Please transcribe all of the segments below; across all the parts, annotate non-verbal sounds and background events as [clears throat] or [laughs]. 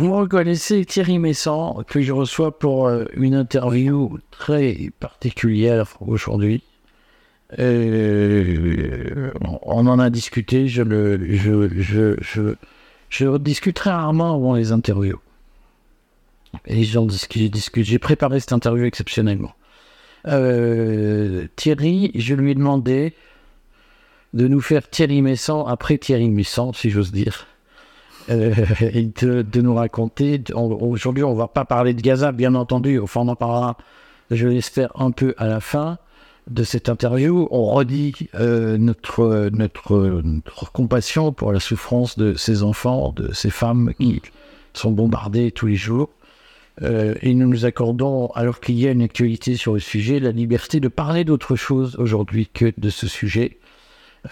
Vous reconnaissez Thierry Messant, que je reçois pour euh, une interview très particulière aujourd'hui. Euh, on en a discuté, je, le, discute très rarement avant les interviews. J'ai préparé cette interview exceptionnellement. Euh, Thierry, je lui ai demandé de nous faire Thierry Messant après Thierry Messant, si j'ose dire. Euh, [laughs] et de, de, nous raconter. Aujourd'hui, on ne va pas parler de Gaza, bien entendu. Enfin, on en parlera, je l'espère, un peu à la fin de cette interview. On redit euh, notre, notre, notre, compassion pour la souffrance de ces enfants, de ces femmes qui sont bombardées tous les jours. Euh, et nous nous accordons, alors qu'il y a une actualité sur le sujet, la liberté de parler d'autre chose aujourd'hui que de ce sujet.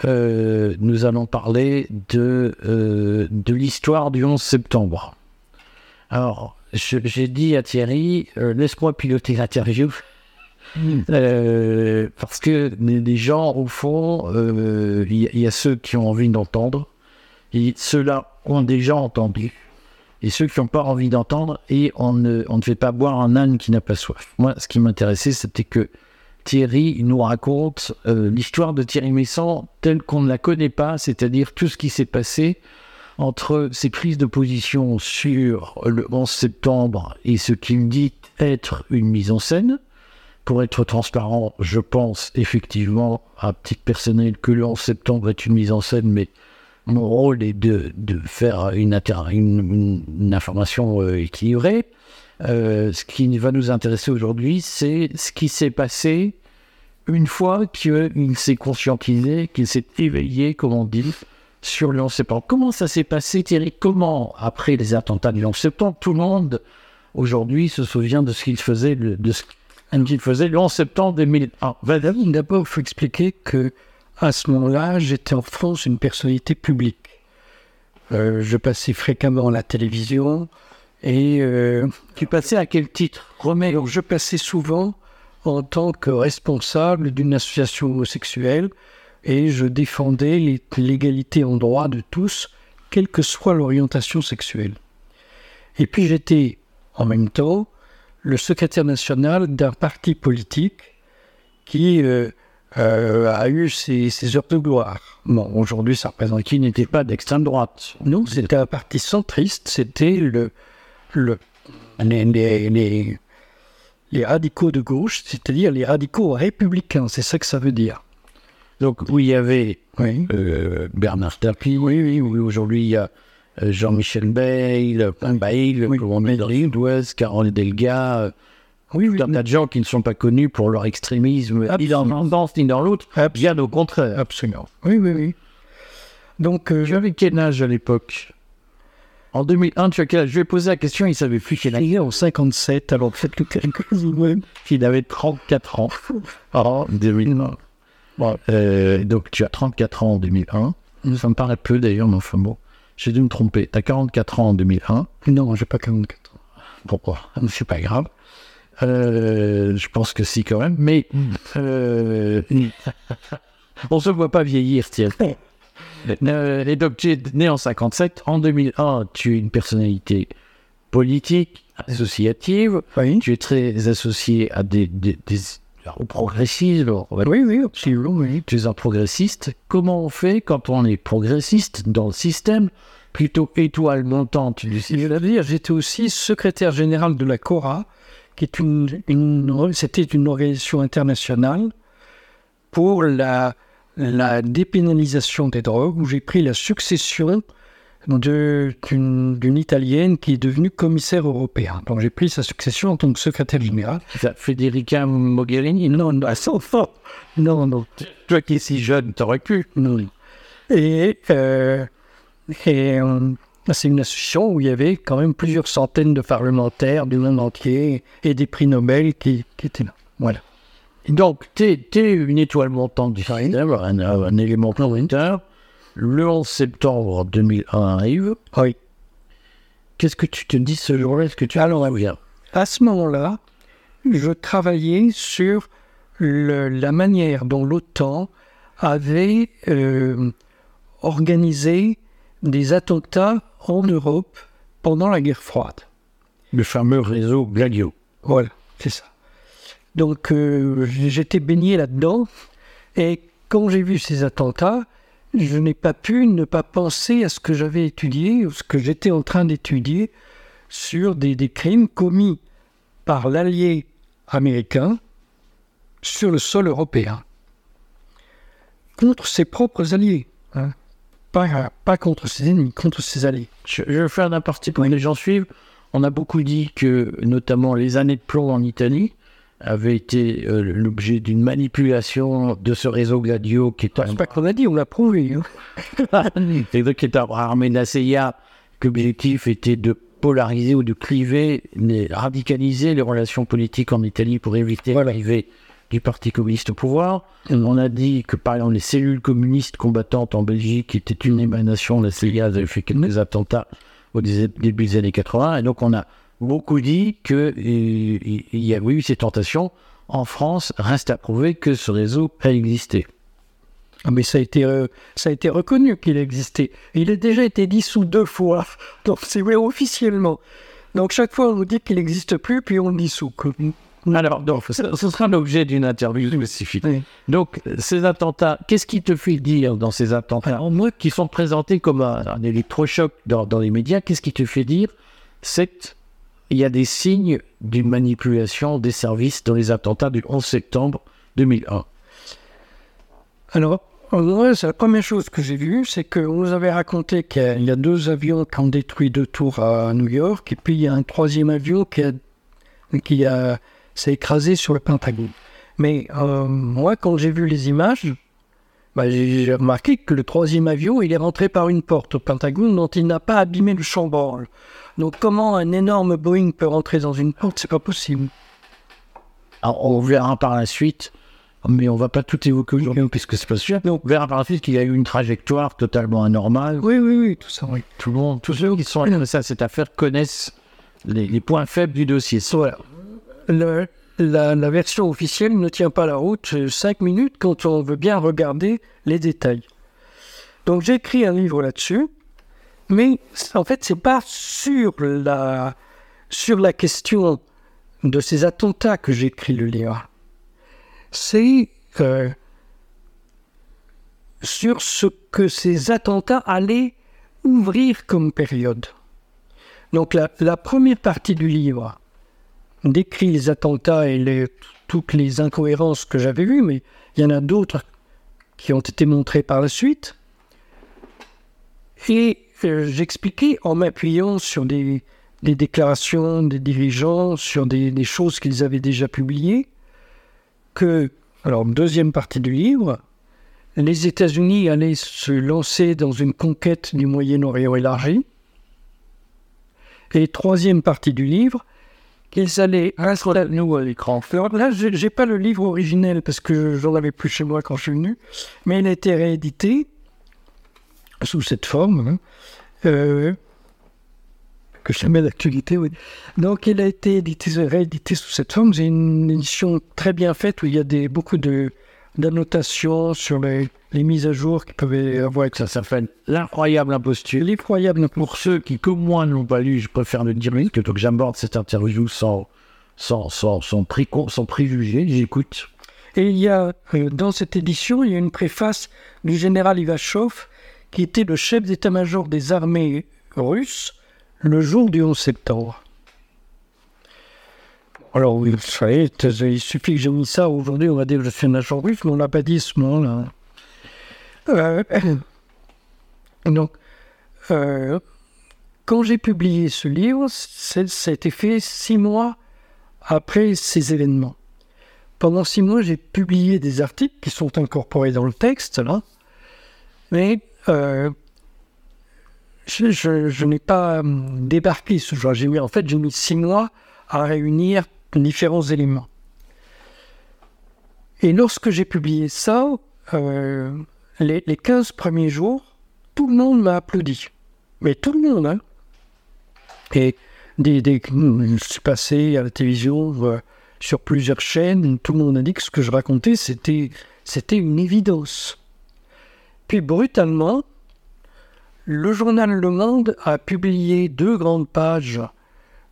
Euh, nous allons parler de, euh, de l'histoire du 11 septembre. Alors, j'ai dit à Thierry, euh, laisse-moi piloter l'interview. Mmh. parce que les gens, au fond, il y, y, a ceux qui ont envie d'entendre, et ceux-là ont déjà entendu, et ceux qui n'ont pas envie d'entendre, et on ne, on ne fait pas boire un âne qui n'a pas soif. Moi, ce qui m'intéressait, c'était que Thierry nous raconte euh, l'histoire de Thierry Messant telle qu'on ne la connaît pas, c'est-à-dire tout ce qui s'est passé entre ses prises de position sur le 11 septembre et ce qu'il dit être une mise en scène. Pour être transparent, je pense effectivement, à titre personnel, que le 11 septembre est une mise en scène, mais mon rôle est de, faire une information euh, équilibrée. Euh, ce qui va nous intéresser aujourd'hui, c'est ce qui s'est passé une fois qu'il s'est conscientisé, qu'il s'est éveillé, comme on dit, sur le 11 septembre. Comment ça s'est passé, Thierry? Comment, après les attentats du 11 septembre, tout le monde, aujourd'hui, se souvient de ce qu'il faisait, de ce qu'il faisait le 11 septembre 2001 D'abord, il faut expliquer que à ce moment-là, j'étais en France une personnalité publique. Euh, je passais fréquemment à la télévision et... Euh, tu passais à quel titre? Je passais souvent en tant que responsable d'une association homosexuelle et je défendais l'égalité en droit de tous, quelle que soit l'orientation sexuelle. Et puis j'étais en même temps le secrétaire national d'un parti politique qui euh, euh, a eu ses, ses, heures de gloire. Bon, aujourd'hui, ça représente qui n'était pas d'extrême droite. Non, c'était un parti centriste, c'était le, le, les, les, les radicaux de gauche, c'est-à-dire les radicaux républicains, c'est ça que ça veut dire. Donc, où il y avait oui. euh, Bernard Tapie, oui, oui, oui. aujourd'hui il y a euh, Jean-Michel Bayle, Bayle, oui, oui. Douest, Carole Delga, euh, oui, oui, un tas de gens qui ne sont pas connus pour leur extrémisme, ni dans un sens ni dans l'autre, bien au contraire. Absolument. Oui, oui, oui. Donc, euh, j'avais quel âge à l'époque? En 2001, tu as quel âge Je lui ai posé la question, il savait plus quel âge. Il est en 57, alors faites le calcul vous-même. Il avait 34 ans en 2001. Bon, euh, donc tu as 34 ans en 2001. Ça me paraît peu d'ailleurs, mais enfin bon. J'ai dû me tromper. Tu as 44 ans en 2001. Non, j'ai pas 44 ans. Pourquoi? C'est pas grave. Euh, je pense que si quand même. Mais euh, [laughs] on se voit pas vieillir, tiens. [laughs] Euh, et donc, tu es né en 57. En 2001, tu es une personnalité politique, associative. Oui. Tu es très associé à des, des, des au progressisme. Oui, oui, absolument. Oui. Tu es un progressiste. Comment on fait quand on est progressiste dans le système plutôt étoile montante du système dire J'étais aussi secrétaire général de la CORA, qui est une, une c'était une organisation internationale pour la la dépénalisation des drogues, où j'ai pris la succession d'une Italienne qui est devenue commissaire européen. Donc j'ai pris sa succession en tant que secrétaire général. Federica Mogherini? Non, non, non, non. Toi qui es si jeune, t'aurais pu. Non. Et, euh, et euh, c'est une association où il y avait quand même plusieurs centaines de parlementaires du monde entier et des prix Nobel qui, qui étaient là. Voilà. Donc, tu es, une étoile montante du système, un, un élément planétaire. Le 11 septembre 2001 arrive. Oui. Qu'est-ce que tu te dis ce jour-là? Est-ce que tu Alors, à ce moment-là, je travaillais sur le, la manière dont l'OTAN avait euh, organisé des attentats en Europe pendant la guerre froide. Le fameux réseau Gladio. Voilà, c'est ça. Donc euh, j'étais baigné là-dedans. Et quand j'ai vu ces attentats, je n'ai pas pu ne pas penser à ce que j'avais étudié, ou ce que j'étais en train d'étudier sur des, crimes commis par l'allié américain sur le sol européen contre ses propres alliés. hein. Pas, pas contre ses ennemis, contre ses alliés. Je, je vais faire un aparté pour que les gens suivent. On a beaucoup dit que, notamment, les années de plomb en Italie avaient été euh, l'objet d'une manipulation de ce réseau Gladio qui est un C'est pas qu'on a dit, on l'a prouvé. hein. Et donc, qui est armé de la CIA, que l'objectif était de polariser ou de cliver, les- radicaliser les relations politiques en Italie pour éviter l'arrivée du Parti communiste au pouvoir. On a dit que, par exemple, les cellules communistes combattantes en Belgique qui étaient une émanation de la CIA, avaient fait quelques attentats au dé- début des années 80. Et donc, on a beaucoup dit qu'il il y a eu ces tentations. En France, reste à prouver que ce réseau a existé. Ah, mais ça a été, euh, ça a été reconnu qu'il existait. Il a déjà été dissous deux fois. [laughs] Donc c'est vrai officiellement. Donc chaque fois on nous dit qu'il n'existe plus, puis on le dissout. Alors, donc, ce ce sera l'objet d'une interview spécifique. Oui. Donc, ces attentats, qu'est-ce qui te fait dire dans ces attentats? Alors moi, qui sont présentés comme un, un électrochoc dans, dans les médias Qu'est-ce qui te fait dire? C'est il y a des signes d'une manipulation des services dans les attentats du 11 septembre 2001. Alors, la première chose que j'ai vue, c'est qu'on nous avait raconté qu'il y a deux avions qui ont détruit deux tours à New York, et puis il y a un troisième avion qui qui s'est écrasé sur le Pentagone. Mais euh, moi, quand j'ai vu les images, bah, j'ai remarqué que le troisième avion, il est rentré par une porte au Pentagone dont il n'a pas abîmé le chambord. Donc, comment un énorme Boeing peut rentrer dans une porte? C'est pas possible. Alors, on verra par la suite, mais on va pas tout évoquer aujourd'hui puisque c'est pas sûr. On verra par la suite qu'il y a eu une trajectoire totalement anormale. Oui, oui, oui, tout ça, oui. Tout le monde, tous ceux qui sont intéressés à cette affaire connaissent les, les points faibles du dossier. Voilà. Le- la, version officielle ne tient pas la route euh, cinq minutes quand on veut bien regarder les détails. Donc j'ai écrit un livre là-dessus, mais en fait c'est pas sur la sur la question de ces attentats que j'ai écrit le livre. C'est euh, sur ce que ces attentats allaient ouvrir comme période. Donc la première partie du livre décrit les attentats et toutes les incohérences que j'avais vues, mais il y en a d'autres qui ont été montrées par la suite. Et euh, j'expliquais en m'appuyant sur des, des déclarations des dirigeants, sur des, des choses qu'ils avaient déjà publiées, que, alors deuxième partie du livre, les États-Unis allaient se lancer dans une conquête du Moyen-Orient élargi. Et troisième partie du livre, qu'ils allaient installer. Nous à l'écran. Alors là, j'ai pas le livre originel parce que j'en avais plus chez moi quand je suis venu, mais il a été réédité sous cette forme. hein. Euh, que je mets d'actualité, oui. Donc, il a été édité, réédité sous cette forme. C'est une édition très bien faite où il y a beaucoup de d'annotations sur les, les mises à jour qui peuvent avoir avec Ça s'appelle L'incroyable imposture. L'effroyable Pour ceux qui, comme moi, ne l'ont pas lu, je préfère le dire plutôt que j'aborde cette interview sans, sans, sans, sans, précon- sans préjugés. J'écoute. Et il y a, euh, dans cette édition, il y a une préface du général Ivachov, qui était le chef d'état-major des armées russes le jour du 11 septembre. Alors oui, vous savez, il suffit que j'ai mis ça aujourd'hui, on va dire que je suis un agent russe, mais on l'a pas dit ce moment-là. Euh, [coughs] donc, euh, quand j'ai publié ce livre, ça a été fait six mois après ces événements. Pendant six mois, j'ai publié des articles qui sont incorporés dans le texte, là. Mais euh, je, n'ai pas hum, débarqué ce jour. J'ai en fait, j'ai mis six mois à réunir différents éléments. Et lorsque j'ai publié ça, euh, les, les 15 premiers jours, tout le monde m'a applaudi. Mais tout le monde, hein. Et des, des- je suis passé à la télévision euh, sur plusieurs chaînes, tout le monde a dit que ce que je racontais, c'était une évidence. Puis brutalement, le journal Le Monde a publié deux grandes pages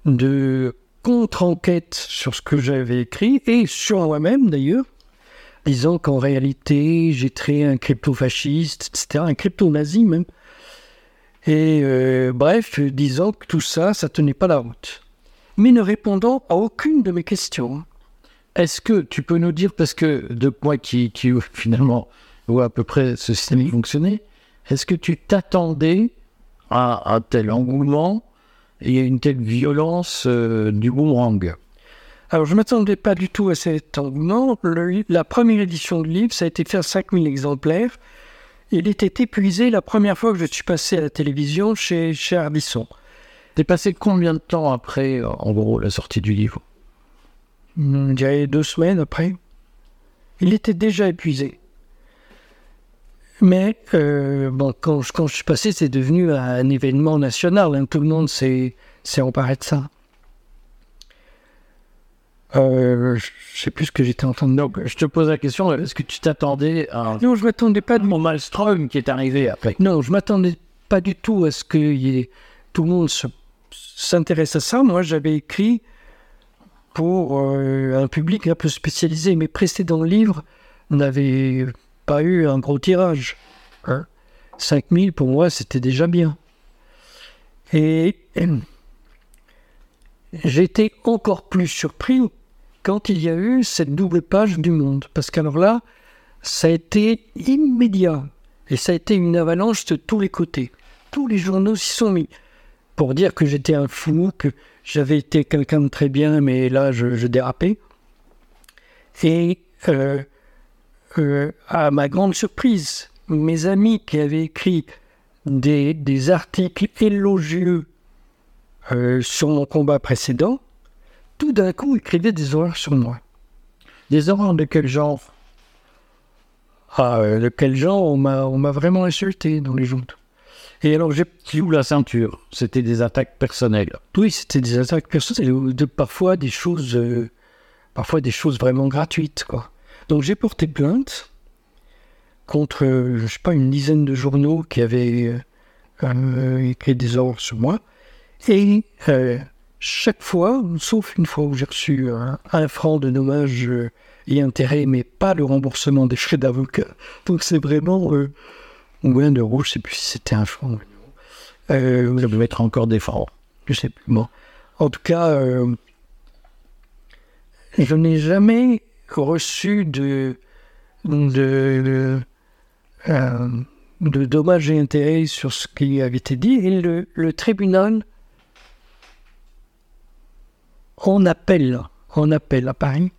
de contre-enquête sur ce que j'avais écrit et sur moi-même d'ailleurs, disant qu'en réalité j'étais un crypto-fasciste, etc., un crypto-nazi même. Et euh, bref, disant que tout ça, ça tenait pas la route. Mais ne répondant à aucune de mes questions. Est-ce que tu peux nous dire, parce que de moi qui, qui [laughs] finalement voit à peu près ce système fonctionner, est-ce que tu t'attendais à un tel engouement et à une telle violence euh, du boomerang alors, je ne m'attendais pas du tout à cet engouement. La première édition du livre, ça a été fait à 5000 exemplaires. Il était épuisé la première fois que je suis passé à la télévision chez, chez Ardisson. T'es passé combien de temps après, en gros, la sortie du livre? Hmm, Je dirais deux semaines après. Il était déjà épuisé. Mais euh, bon, quand, je- quand je suis passé, c'est devenu un événement national. hein. Tout le monde s'est emparé de ça. Euh, je sais plus ce que j'étais en train de dire. Je te pose la question, est-ce que tu t'attendais à Non, je m'attendais pas de mon Malmström qui est arrivé après? Non, je m'attendais pas du tout à ce que ait- tout le monde se- s'intéresse à ça. Moi, j'avais écrit pour euh, un public un peu spécialisé. Mes précédents livres n'avaient pas eu un gros tirage. Hein. 5000 pour moi, c'était déjà bien. Et [clears throat] j'étais encore plus surpris quand il y a eu cette double page du Monde. Parce qu'alors là, ça a été immédiat. Et ça a été une avalanche de tous les côtés. Tous les journaux s'y sont mis. Pour dire que j'étais un fou, que j'avais été quelqu'un de très bien, mais là, je, je dérapais. Et euh, à ma grande surprise, mes amis qui avaient écrit des, articles élogieux euh, sur mon combat précédent, tout d'un coup écrivaient des horreurs sur moi. Des horreurs de quel genre? Ah, euh, de quel genre? On m'a vraiment insulté dans les journaux. Et alors j'ai Sous la ceinture, c'était des attaques personnelles. oui, c'était des attaques personnelles, de, parfois des choses, euh, parfois des choses vraiment gratuites, quoi. Donc j'ai porté plainte contre, euh, je sais pas, une dizaine de journaux qui avaient euh, euh, écrit des horreurs sur moi. Et euh, chaque fois, sauf une fois où j'ai reçu un, un franc de dommages et intérêts, mais pas le remboursement des frais d'avocat. Donc c'est vraiment, euh, ou un euro, je sais plus si c'était un franc. Euh, Ça devait être encore des francs. je sais plus. Bon. En tout cas, je n'ai jamais reçu de, euh, de dommages et intérêts sur ce qui avait été dit. Et le, le tribunal, en appel, en appel à Paris,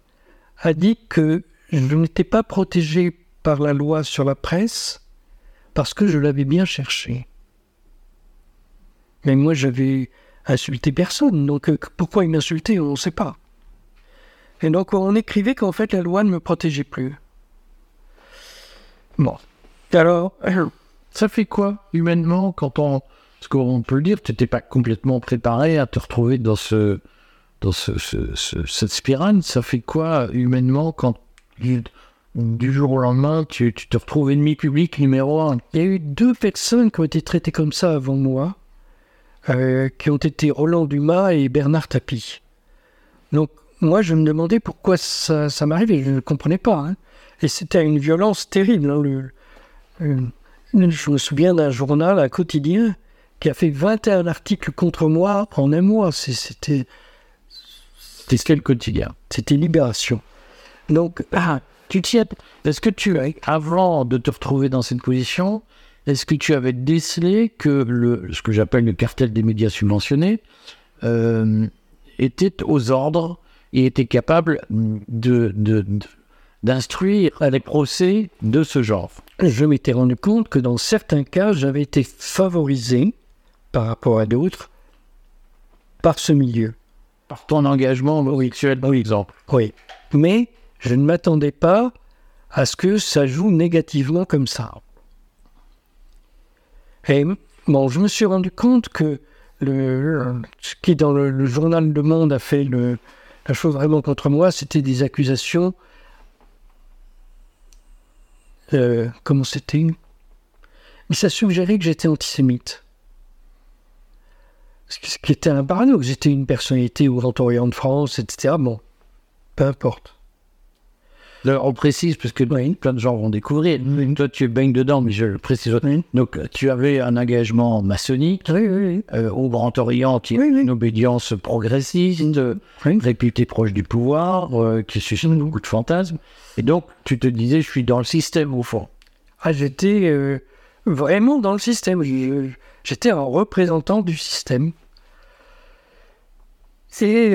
a dit que je n'étais pas protégé par la loi sur la presse parce que je l'avais bien cherché. Mais moi, j'avais insulté personne. Donc, euh, pourquoi il m'insultait, on ne sait pas. Et donc, on écrivait qu'en fait, la loi ne me protégeait plus. Bon. Alors, [clears throat] Ça fait quoi, humainement, quand on. Parce qu'on peut dire, tu n'étais pas complètement préparé à te retrouver dans ce. Dans ce, ce- ce- cette spirale, ça fait quoi humainement quand du, jour au lendemain tu, tu te retrouves ennemi public numéro un? Il y a eu deux personnes qui ont été traitées comme ça avant moi, euh, qui ont été Roland Dumas et Bernard Tapie. Donc, moi, je me demandais pourquoi ça, ça m'arrivait. Je ne comprenais pas. hein. Et c'était une violence terrible. hein, le- je me souviens d'un journal, un quotidien, qui a fait 21 articles contre moi en un mois. C'était C'était quel quotidien? c'était Libération. Donc, Ah, tu as- Est-ce que tu avant de te retrouver dans cette position, est-ce que tu avais décelé que le, ce que j'appelle le cartel des médias subventionnés euh, était aux ordres et était capable de, de- de- d'instruire les procès de ce genre je m'étais rendu compte que dans certains cas, j'avais été favorisé par rapport à d'autres par ce milieu. Par ton engagement homosexuel, par exemple. Oui. Mais je ne m'attendais pas à ce que ça joue négativement comme ça. Et bon, je me suis rendu compte que le, ce qui dans le, le journal Le Monde a fait le- la chose vraiment contre moi, c'était des accusations. euh, comment c'était? Mais ça suggérait que j'étais antisémite. Ce qui était un paradoxe. J'étais une personnalité au Grand Orient de France, etc. Bon, peu importe. Là, on précise, parce que plein de gens vont découvrir. Toi, tu baignes dedans, mais je le précise. Donc, tu avais un engagement maçonnique Oui, oui, oui. euh, au Grand Orient, qui est Oui, oui. une obédience progressiste, euh, Oui. réputé proche du pouvoir, euh, qui suscite beaucoup de fantasmes. Et donc, tu te disais, je suis dans le système, au fond. Ah, j'étais euh, vraiment dans le système. J'étais un représentant du système. Et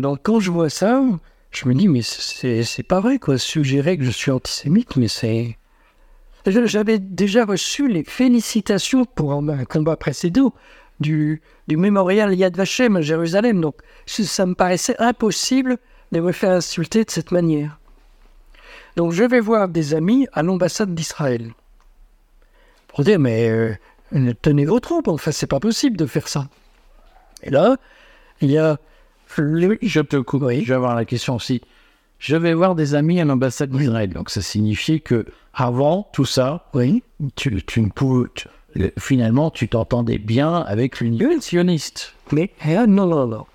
donc, quand je vois ça, je me dis, mais c'est pas vrai, quoi. Suggérer que je suis antisémite, mais c'est. J'avais déjà reçu les félicitations pour un, combat précédent du, du mémorial Yad Vashem à Jérusalem. Donc, ça me paraissait impossible de me faire insulter de cette manière. Donc, je vais voir des amis à l'ambassade d'Israël pour dire mais euh, tenez vos troupes, enfin c'est pas possible de faire ça. Et là, il y a Je te coupe, Oui. je vais avoir la question aussi. Je vais voir des amis à l'ambassade d'Israël. Donc, ça signifiait que avant tout ça, oui, tu, tu ne pouvais. tu- finalement, tu t'entendais bien avec l'Union sioniste. mais ah, non non non.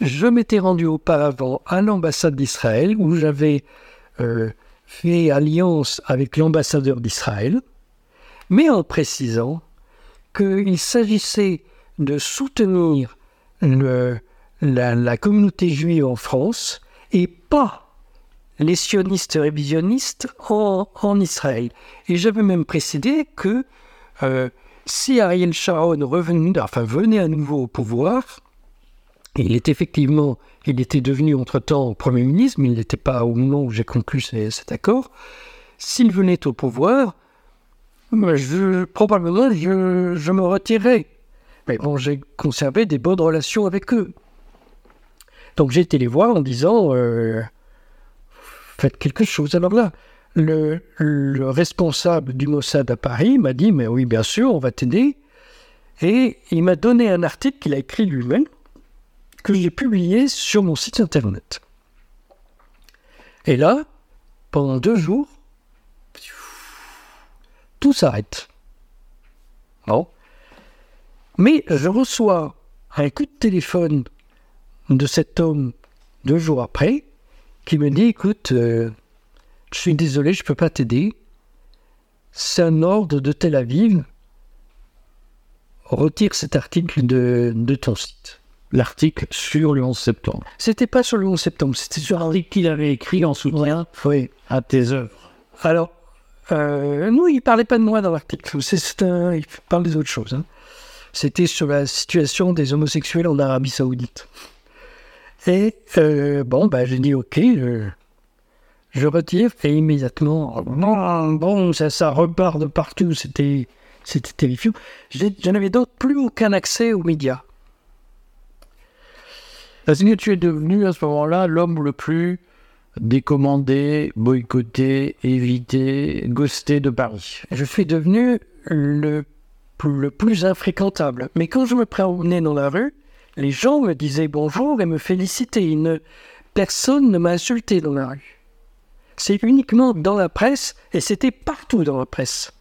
Je m'étais rendu auparavant à l'ambassade d'Israël où j'avais euh, fait alliance avec l'ambassadeur d'Israël, mais en précisant qu'il s'agissait de soutenir le- la, communauté juive en France et pas les sionistes révisionnistes en, Israël. Et j'avais même précisé que euh, si Ariel Sharon revenait, enfin, venait à nouveau au pouvoir, il est effectivement, il était devenu entre-temps Premier ministre, mais il n'était pas au moment où j'ai conclu cet accord. S'il venait au pouvoir, probablement je, je me retirerais. Mais bon, j'ai conservé des bonnes relations avec eux. Donc j'ai été les voir en disant euh, faites quelque chose. Alors là, le, le responsable du Mossad à Paris m'a dit mais oui, bien sûr, on va t'aider. Et il m'a donné un article qu'il a écrit lui-même que j'ai publié sur mon site internet. Et là, pendant deux jours, tout s'arrête. Bon. Mais je reçois un coup de téléphone de cet homme deux jours après qui me dit écoute, euh, je suis désolé, je ne peux pas t'aider. C'est un ordre de Tel Aviv. Retire cet article de, de ton site. L'article sur le 11 septembre. C'était pas sur le 11 septembre, c'était sur un L'article qu'il avait écrit en soutien Oui. à tes œuvres. Alors, euh, nous, il parlait pas de moi dans l'article. C'est un- il parle des autres choses. hein. C'était sur la situation des homosexuels en Arabie Saoudite. Et euh, bon, bah, j'ai dit OK, je, retire. Et immédiatement, bon, bon, ça, repart de partout. C'était, c'était terrifiant. Je n'avais donc plus aucun accès aux médias. Parce que tu es devenu à ce moment-là l'homme le plus décommandé, boycotté, évité, ghosté de Paris. je suis devenu le plus infréquentable. Mais quand je me promenais dans la rue, les gens me disaient bonjour et me félicitaient. Ils ne- personne ne m'a insulté dans la rue. C'est uniquement dans la presse, et c'était partout dans la presse.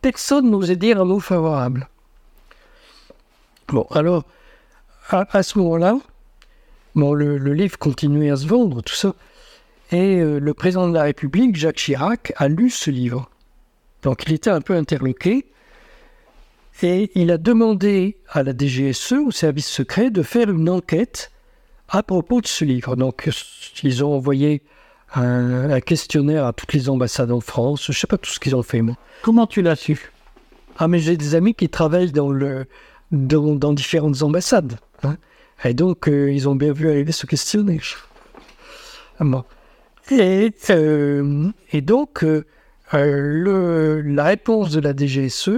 Personne n'osait dire un mot favorable. Bon, alors, à, ce moment-là, le livre continuait à se vendre, tout ça. Et euh, le président de la République, Jacques Chirac, a lu ce livre. Donc il était un peu interloqué. Et il a demandé à la DGSE, au service secret, de faire une enquête à propos de ce livre. Donc ils ont envoyé un, un questionnaire à toutes les ambassades en France. Je ne sais pas tout ce qu'ils ont fait, moi. Comment tu l'as su? Ah, mais j'ai des amis qui travaillent dans, le, dans, dans différentes ambassades. hein. Et donc, euh, ils ont bien vu arriver ce questionnaire. Bon. Et, euh, et donc, euh, euh, le- la réponse de la DGSE,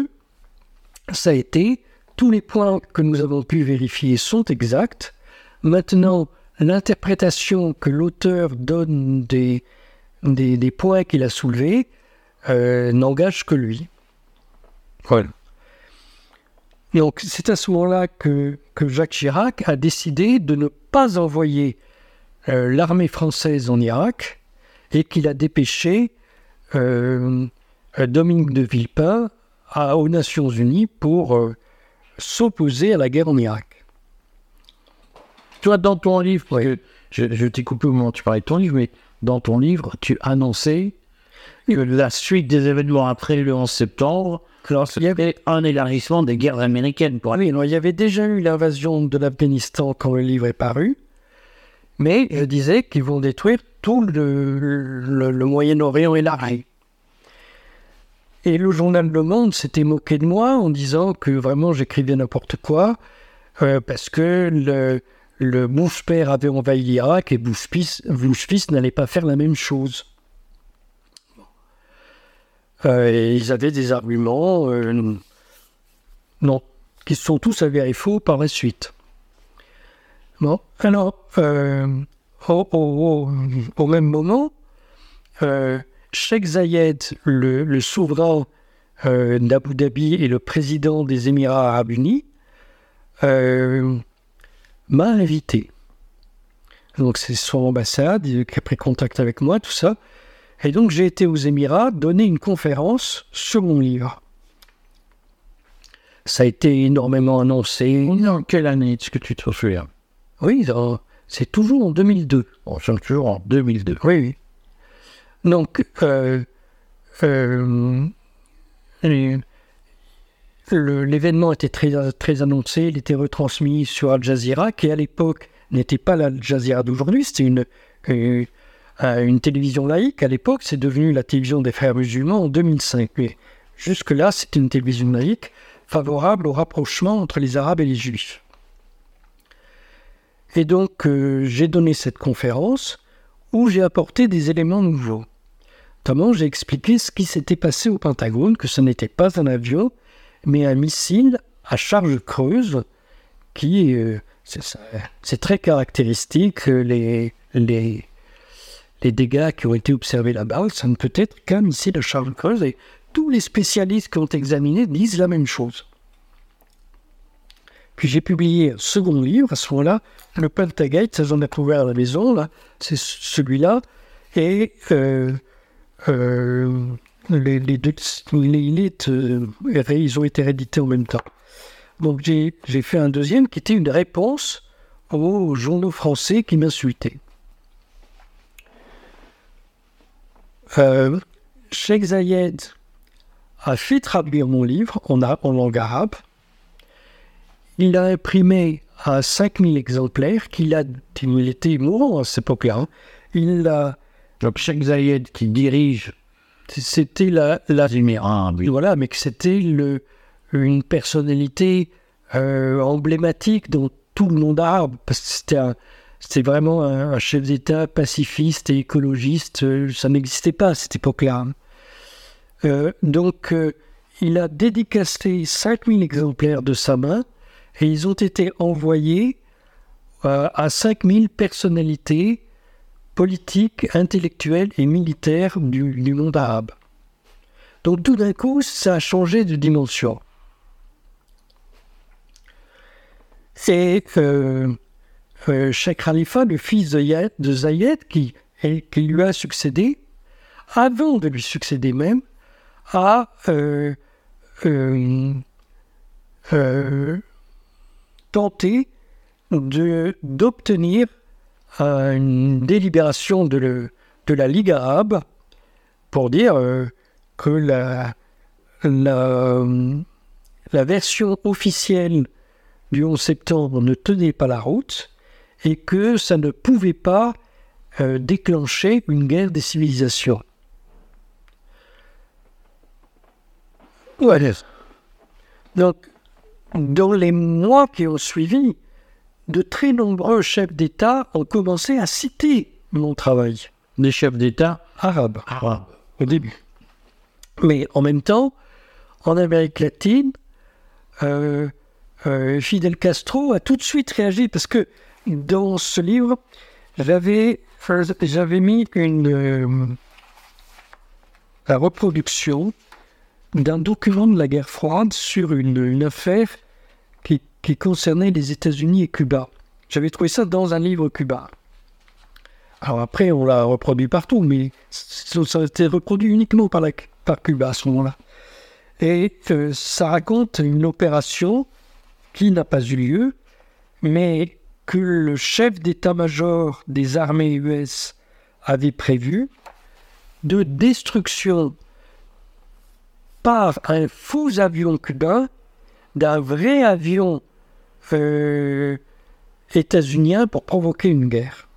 ça a été tous les points que nous avons pu vérifier sont exacts. Maintenant, l'interprétation que l'auteur donne des, des, des points qu'il a soulevés euh, n'engage que lui. Voilà. Donc, c'est à ce moment-là que, que Jacques Chirac a décidé de ne pas envoyer euh, l'armée française en Irak et qu'il a dépêché euh, euh, Dominique de Villepin à- aux Nations Unies pour euh, s'opposer à la guerre en Irak. Toi, dans ton livre, parce que je, je t'ai coupé au moment où tu parlais de ton livre, mais dans ton livre, tu annonçais que la suite des événements après le 11 septembre, il y avait- un élargissement des guerres américaines. Pour oui, alors, il y avait déjà eu l'invasion de l'Afghanistan quand le livre est paru, mais je disais qu'ils vont détruire tout le, le- le Moyen-Orient élargi. Et le journal Le Monde s'était moqué de moi en disant que vraiment j'écrivais n'importe quoi, euh, parce que le, le Bush père avait envahi l'Irak et Bush fils, n'allait pas faire la même chose. Euh, et ils avaient des arguments euh, non, qui sont tous avérés faux par la suite. Bon, alors, euh, au, au- au- même moment, Sheikh Zayed, le, le souverain euh, d'Abu Dhabi et le président des Émirats arabes unis, euh, m'a invité. Donc c'est son ambassade qui a pris contact avec moi, tout ça. Et donc j'ai été aux Émirats donner une conférence sur mon livre. Ça a été énormément annoncé. En quelle année Est-ce que tu te souviens? Oui, dans- c'est toujours en 2002. On toujours en 2002. Oui, oui. Donc, euh, euh, l'événement était très, très annoncé, il était retransmis sur Al Jazeera, qui à l'époque n'était pas la Al Jazeera d'aujourd'hui, c'était une, euh, une télévision laïque. À l'époque, c'est devenu la télévision des frères musulmans en 2005. Mais jusque-là, c'était une télévision laïque favorable au rapprochement entre les Arabes et les Juifs. Et donc, j'ai donné cette conférence où j'ai apporté des éléments nouveaux. Notamment, j'ai expliqué ce qui s'était passé au Pentagone, que ce n'était pas un avion, mais un missile à charge creuse qui, euh, c'est très caractéristique, euh, les, les, les dégâts qui ont été observés là-bas, ça ne peut être qu'un missile à charge creuse, et tous les spécialistes qui ont examiné disent la même chose. Puis j'ai publié un second livre à ce moment-là, le Pentagate, ça j'en ai trouvé à la maison, là, c'est celui-là, et euh, les, les deux, les, euh, ils ont été réédités en même temps. Donc j'ai fait un deuxième qui était une réponse aux journaux français qui m'insultaient. Euh, Sheikh Zayed a fait traduire mon livre en, en langue arabe. Il l'a imprimé à 5000 exemplaires, qu'il il était mourant à cette époque-là. hein. Il l'a, Donc, Sheikh Zayed qui dirige c'était la, Émirats voilà, mais que c'était le, une personnalité euh, emblématique dans tout le monde arabe, parce que c'était un- c'était vraiment un, chef d'État pacifiste et écologiste, euh, ça n'existait pas à cette époque-là. Euh, donc, euh, il a dédicacé 5000 exemplaires de sa main, et ils ont été envoyés euh, à 5000 personnalités politiques, intellectuelles et militaires du, monde arabe. Donc tout d'un coup, ça a changé de dimension. C'est euh, Sheikh Khalifa, le fils de, de Zayed, qui, lui a succédé, avant de lui succéder même, a euh, euh, euh, tenté d'obtenir euh, une délibération de, la Ligue arabe pour dire euh, que la, version officielle du 11 septembre ne tenait pas la route et que ça ne pouvait pas euh, déclencher une guerre des civilisations. Donc, dans les mois qui ont suivi, de très nombreux chefs d'État ont commencé à citer mon travail Des chefs d'État arabe arabes. au début. Mais en même temps, en Amérique latine, euh, euh, Fidel Castro a tout de suite réagi parce que dans ce livre, j'avais j'avais mis une euh, la reproduction d'un document de la guerre froide sur une, une affaire qui, qui concernait les États-Unis et Cuba. J'avais trouvé ça dans un livre cubain. Alors après, on l'a reproduit partout, mais ça a été reproduit uniquement par Cuba à ce moment-là. Et euh, ça raconte une opération qui n'a pas eu lieu, mais que le chef d'état-major des armées US avait prévu de destruction par un faux avion cubain d'un vrai avion euh, états-unien pour provoquer une guerre.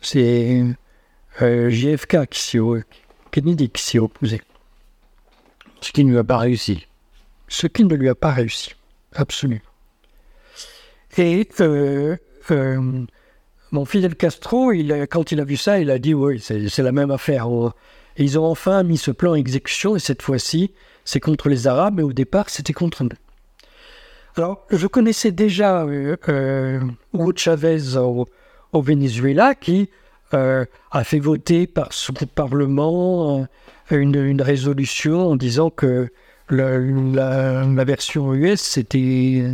C'est euh, JFK qui s'y Kennedy qui s'y opposé. Ce qui ne lui a pas réussi. Ce qui ne lui a pas réussi, absolument. Et euh, mon Fidel Castro, quand il a vu ça, il a dit oui, c'est la même affaire. Et ils ont enfin mis ce plan en exécution, et cette fois-ci, c'est contre les Arabes, mais au départ, c'était contre nous. Alors, je connaissais déjà euh, Hugo Chavez au, au, Venezuela, qui a fait voter par son Parlement une, une, résolution en disant que la, la version US, c'était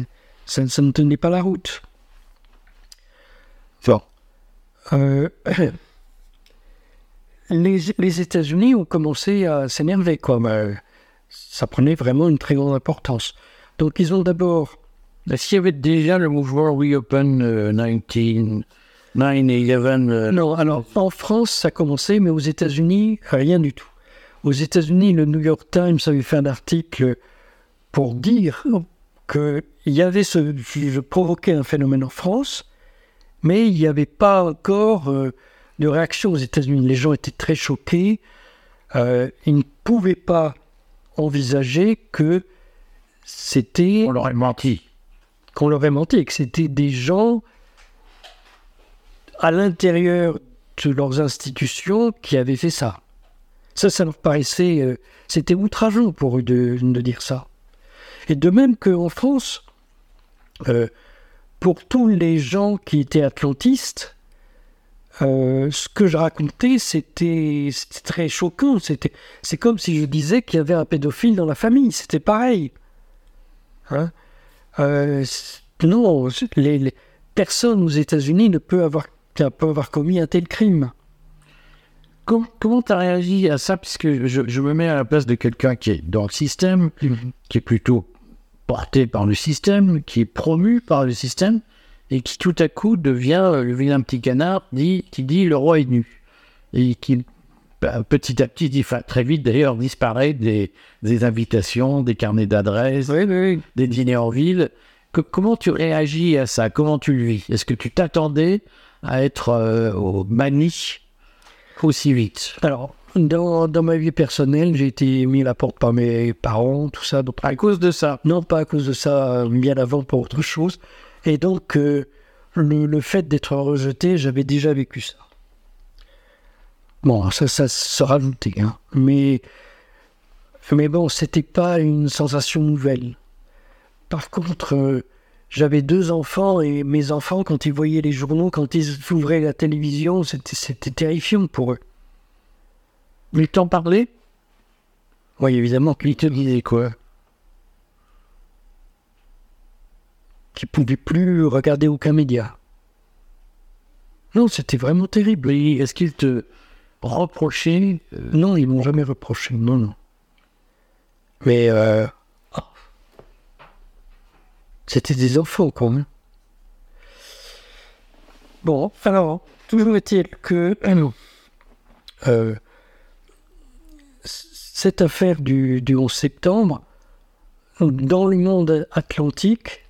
ça, ne tenait pas la route. Euh, [clears throat] les, États-Unis ont commencé à s'énerver, comme euh, ça prenait vraiment une très grande importance. Donc ils ont d'abord. Est-ce qu'il y avait déjà le mouvement Reopen euh, 19, 9-11 euh? Non, alors en France ça a commencé, mais aux États-Unis, rien du tout. Aux États-Unis, le New York Times avait fait un article pour dire qu'il y avait ce, je provoquais un phénomène en France, mais il n'y avait pas encore euh, de réaction aux États-Unis. Les gens étaient très choqués. Euh, ils ne pouvaient pas envisager que c'était. On leur ait menti. Qu'on leur ait menti et que c'était des gens à l'intérieur de leurs institutions qui avaient fait ça. Ça, ça leur paraissait. Euh, c'était outrageant pour eux de, de dire ça. Et de même qu'en France, euh, pour tous les gens qui étaient atlantistes, euh, ce que je racontais, c'était très choquant. C'est comme si je disais qu'il y avait un pédophile dans la famille. C'était pareil. Hein? Euh, non, les, personne aux États-Unis ne peut avoir, peut avoir commis un tel crime. Comment tu as réagi à ça? Puisque je, je, me mets à la place de quelqu'un qui est dans le système, mm-hmm. qui est plutôt porté par le système, qui est promu par le système, et qui tout à coup devient le vilain petit canard dit, qui dit le roi est nu. Et qui petit à petit, très vite d'ailleurs, disparaît des, des, invitations, des carnets d'adresses, des dîners en ville. comment tu réagis à ça? Comment tu le vis? Est-ce que tu t'attendais à être euh, au mani aussi vite? Alors, dans, dans, ma vie personnelle, j'ai été mis à la porte par mes parents, tout ça. Donc, à cause de ça? Non, pas à cause de ça, bien avant pour autre chose. Et donc, euh, le, le, fait d'être rejeté, j'avais déjà vécu ça. Bon, ça, ça se rajoutait. Hein. Mais, mais bon, c'était pas une sensation nouvelle. Par contre, euh, j'avais deux enfants et mes enfants, quand ils voyaient les journaux, quand ils ouvraient la télévision, c'était terrifiant pour eux. Mais t'en parlais Oui, évidemment. Il te disait quoi? Qu'il pouvait plus regarder aucun média. Non, c'était vraiment terrible. Est-ce qu'ils te reprochaient euh, Non, ils m'ont jamais reproché. Non, non. Mais euh... Oh. c'était des enfants quand même. Bon, alors, toujours est-il que euh, cette affaire du, 11 septembre, dans le monde atlantique,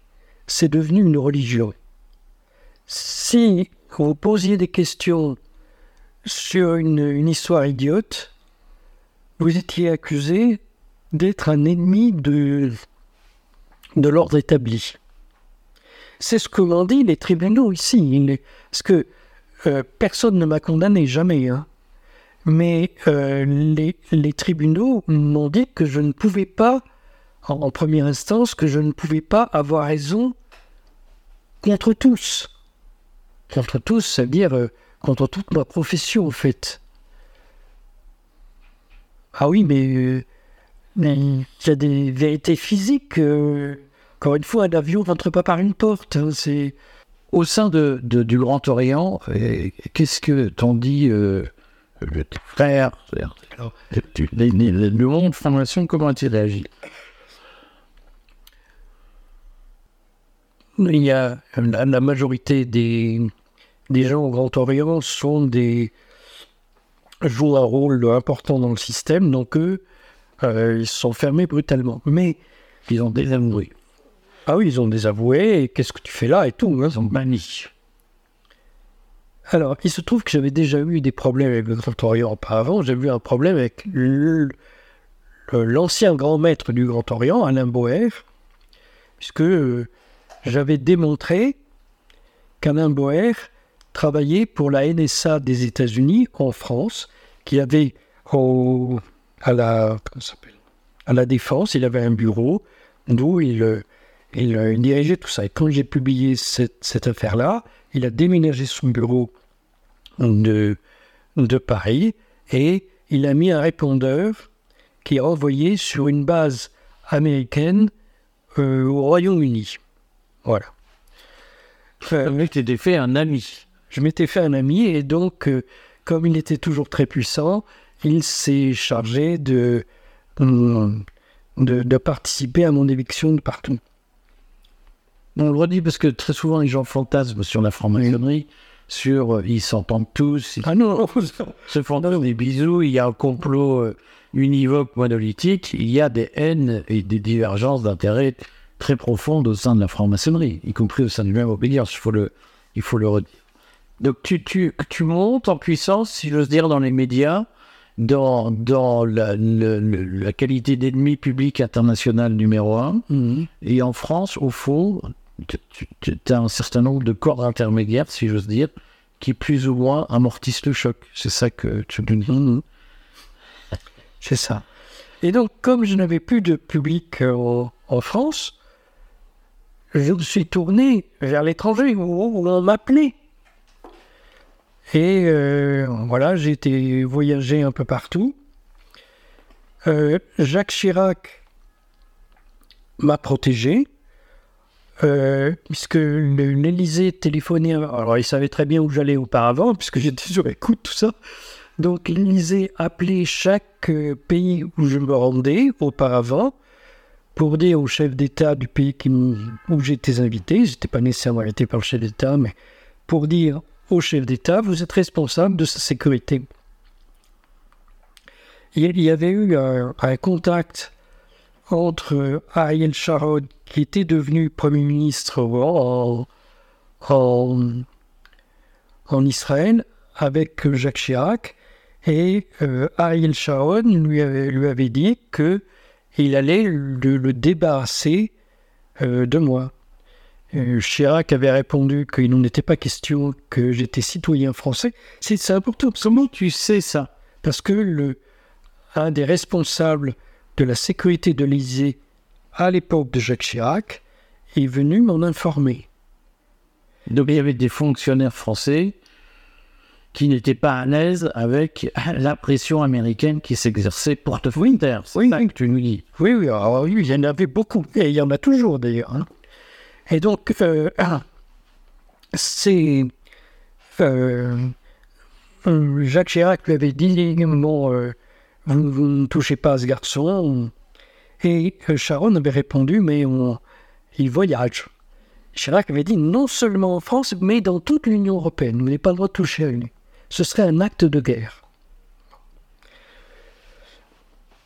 c'est devenu une religion. Si vous posiez des questions sur une, histoire idiote, vous étiez accusé d'être un ennemi de, l'ordre établi. C'est ce que m'ont dit les tribunaux ici. Parce que euh, personne ne m'a condamné, jamais. Hein mais euh, les, tribunaux m'ont dit que je ne pouvais pas, en, première instance, que je ne pouvais pas avoir raison contre tous. Contre tous, c'est-à-dire euh, contre toute ma profession, en fait. Ah oui, mais euh, il y a des vérités physiques. encore une fois, un avion ne rentre pas par une porte. Hein, c'est au sein de, du Grand Orient. Qu'est-ce que t'en dis le tu- les- les- le monde formation, comment a-t-il réagi? Il y a la, la majorité des, des gens au Grand Orient sont des jouent un rôle important dans le système, donc eux, euh, ils sont fermés brutalement. Mais Ils ont désavoué, ah oui, ils ont désavoué. Et qu'est-ce que tu fais là et tout. hein. ils ont banni. Alors, il se trouve que j'avais déjà eu des problèmes avec le Grand Orient auparavant. J'avais eu un problème avec l'ancien grand maître du Grand Orient, Alain Boer, puisque euh, j'avais démontré qu'Alain Boer travaillait pour la NSA des États-Unis en France, qu'il avait à, la, ça Défense, il avait un bureau d'où il, dirigeait tout ça. Et quand j'ai publié cette, affaire-là, il a déménagé son bureau de, Paris et il a mis un répondeur qui est envoyé sur une base américaine euh, au Royaume-Uni. Voilà. Le mec t'était fait un ami. Je m'étais fait un ami et donc, euh, comme il était toujours très puissant, il s'est chargé de, de, de participer à mon éviction de partout. On le redit parce que très souvent les gens fantasment sur la franc-maçonnerie, sur euh, ils s'entendent tous, ils Ah non, [laughs] se font des bisous, il y a un complot euh, univoque monolithique, il y a des haines et des divergences d'intérêts très profondes au sein de la franc-maçonnerie, y compris au sein du même obédience, il faut le, il faut le redire. Donc tu, tu, tu montes en puissance, si j'ose dire, dans les médias, dans, dans la, qualité d'ennemi public international numéro un, Mhm. et en France, au fond, tu as un certain nombre de corps intermédiaires, si j'ose dire, qui plus ou moins amortissent le choc. C'est ça que tu nous dis. Mhm. C'est ça. Et donc, comme je n'avais plus de public euh, en, France, je me suis tourné vers l'étranger où on m'appelait. Et euh, voilà, j'ai été voyager un peu partout. Euh, Jacques Chirac m'a protégé, euh, puisque l'Élysée téléphonait. Alors, il savait très bien où j'allais auparavant, puisque j'étais sur écoute, tout ça. Donc l'Élysée appelait chaque pays où je me rendais auparavant pour dire au chef d'État du pays où j'étais invité, je n'étais pas nécessairement invité par le chef d'État, mais pour dire au chef d'État, vous êtes responsable de sa sécurité. Il y avait eu un, contact entre Ariel Sharon, qui était devenu Premier ministre en, en, Israël, avec Jacques Chirac, et euh, Ariel Sharon lui avait, lui avait dit que il allait le, le débarrasser euh, de moi. Euh, Chirac avait répondu qu'il n'en était pas question que j'étais citoyen français. C'est important, Comment tu sais ça? Parce que le, un des responsables de la sécurité de l'Élysée à l'époque de Jacques Chirac est venu m'en informer. Donc il y avait des fonctionnaires français qui n'étaient pas à l'aise avec [laughs] la pression américaine qui s'exerçait pour Oui. C'est oui, ça oui. que tu nous dis. Oui, oui, alors oui, il y en avait beaucoup, et il y en a toujours d'ailleurs. hein. Et donc, euh, c'est. euh, euh, Jacques Chirac lui avait dit bon, vous, ne touchez pas à ce garçon. Et Sharon avait répondu mais il voyage. Chirac avait dit non seulement en France, mais dans toute l'Union européenne. Vous n'avez pas le droit de toucher à lui. Ce serait un acte de guerre.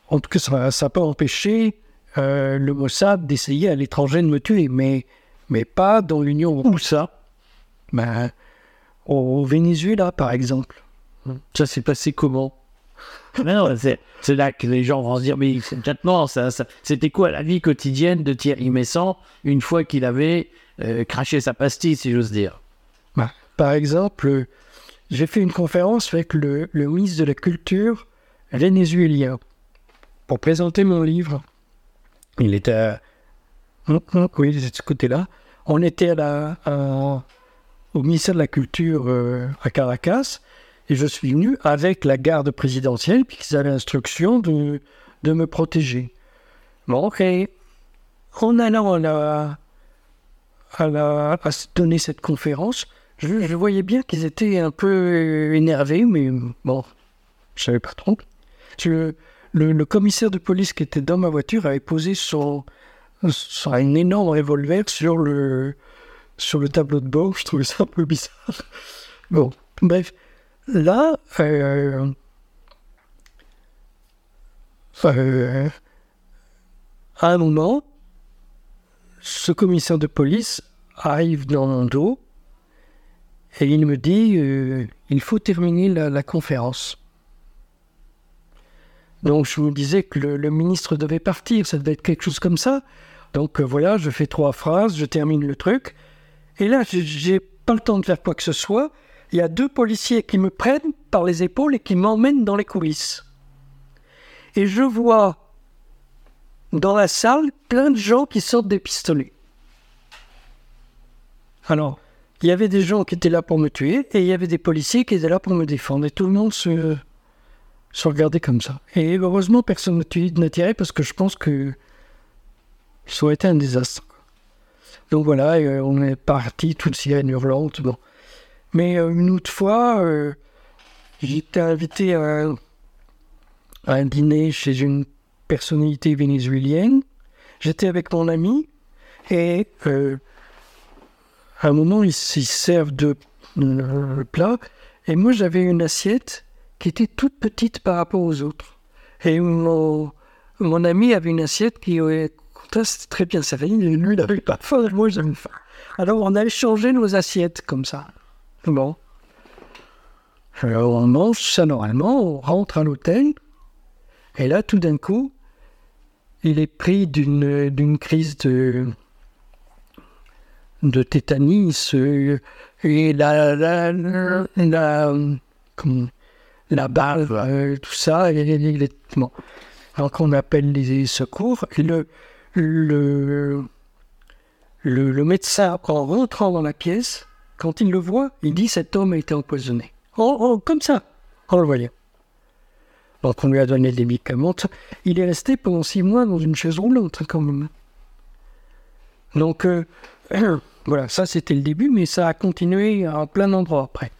En tout cas, ça n'a pas empêché euh, le Mossad d'essayer à l'étranger de me tuer, mais, mais pas dans l'Union. Où ça? Ben, au Venezuela, par exemple. Ça s'est passé comment? Non, c'est, là que les gens vont se dire, mais concrètement, ça, ça- c'était quoi la vie quotidienne de Thierry Messant une fois qu'il avait euh, craché sa pastille, si j'ose dire? Ben, par exemple, j'ai fait une conférence avec le, le ministre de la Culture vénézuélien pour présenter mon livre. Il était Oui, de ce côté-là. On était à la, au ministère de la Culture euh, à Caracas et je suis venu avec la garde présidentielle puisqu'ils avaient l'instruction de, de me protéger. Bon, ok. En allant à la, à, donner cette conférence, je, voyais bien qu'ils étaient un peu énervés, mais bon, je savais pas trop. Le, le commissaire de police qui était dans ma voiture avait posé son, son un énorme revolver sur le, sur le tableau de bord. Je trouvais ça un peu bizarre. Bon, bref. Là, euh, euh, à un moment, ce commissaire de police arrive dans mon dos et il me dit euh, il faut terminer la, conférence. Donc je me disais que le ministre devait partir, ça devait être quelque chose comme ça. Donc euh, voilà, je fais trois phrases, je termine le truc. Et là, j'ai- pas le temps de faire quoi que ce soit. Il y a deux policiers qui me prennent par les épaules et qui m'emmènent dans les coulisses. Et je vois dans la salle plein de gens qui sortent des pistolets. Alors, il y avait des gens qui étaient là pour me tuer et il y avait des policiers qui étaient là pour me défendre. Et tout le monde se, regardait comme ça. Et heureusement, personne ne tiré parce que je pense que ça aurait été un désastre. Donc voilà, euh, on est parti, toute sirène hurlante. Bon. Mais euh, une autre fois, euh, j'étais invité à un, dîner chez une personnalité vénézuélienne. J'étais avec mon ami et à un moment, ils s'y servent de plat et moi j'avais une assiette qui était toute petite par rapport aux autres. Et mon, mon ami avait une assiette qui ça, c'était très bien servi. Lui, il n'avait pas faim, moi j'avais faim. Alors on a échangé nos assiettes comme ça. Bon. Alors on mange ça normalement, on rentre à l'hôtel. Et là, tout d'un coup, il est pris d'une crise de, de tétanis. euh, et la, la, la, la, comment- la balle, euh, tout ça, et il est bon. Donc on appelle les secours. Et le, le, le, médecin, en rentrant dans la pièce, quand il le voit, il dit cet homme a été empoisonné. Oh, oh, comme ça, en le voyant. Donc on lui a donné des médicaments. Il est resté pendant six mois dans une chaise roulante, hein, quand même. Donc euh, [clears throat] voilà, ça c'était le début, mais ça a continué à plein d'endroits après.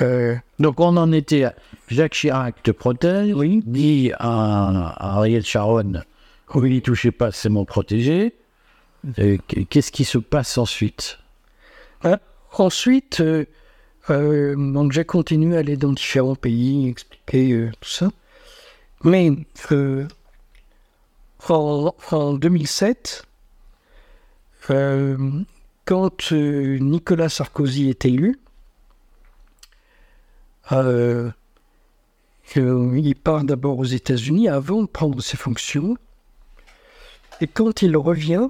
Euh, Donc on en était à Jacques Chirac te protège, Oui. dit à, à Ariel Sharon, oui, n'y touchez pas, c'est mon protégé. Euh, Qu'est-ce qui se passe ensuite? Hein. Ensuite, euh, euh, donc j'ai continué à aller dans différents pays, expliquer tout ça. Mais en, en 2007, euh, quand Nicolas Sarkozy est élu, euh, euh, il part d'abord aux États-Unis avant de prendre ses fonctions. Et quand il revient,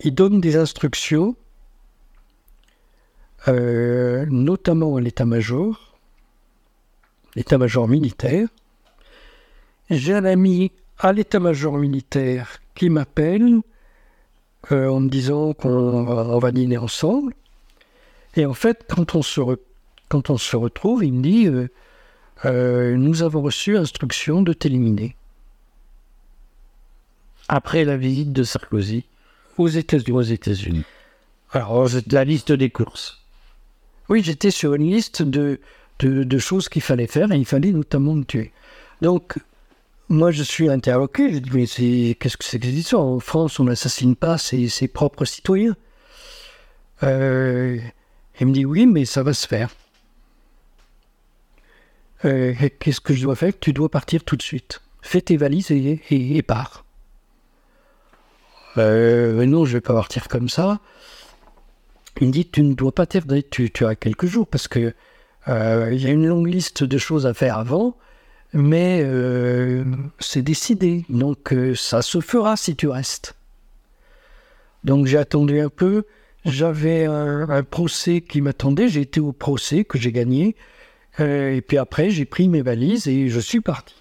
il donne des instructions euh, notamment à l'état-major, l'état-major militaire. J'ai un ami à l'état-major militaire qui m'appelle euh, en me disant qu'on va, on va dîner ensemble. Et en fait, quand on se, re- quand on se retrouve, il me dit euh, euh, Nous avons reçu instruction de t'éliminer Après la visite de Sarkozy aux États-Unis. États-Unis. Alors, La liste des courses. Oui, j'étais sur une liste de, choses qu'il fallait faire et il fallait notamment me tuer. Donc, moi, je suis interloqué. Je dis, mais qu'est-ce que c'est que cette histoire? En France, on n'assassine pas ses, propres citoyens. Euh, il me dit, oui, mais ça va se faire. Euh, qu'est-ce que je dois faire? Tu dois partir tout de suite. Fais tes valises et, pars. Euh, non, je vais pas partir comme ça. Il me dit, tu ne dois pas tarder, tu, tu as quelques jours, parce que euh, il y a une longue liste de choses à faire avant, mais euh, c'est décidé, donc euh, ça se fera si tu restes. Donc j'ai attendu un peu, j'avais un procès qui m'attendait, j'ai été au procès que j'ai gagné, euh, et puis après j'ai pris mes valises et je suis parti.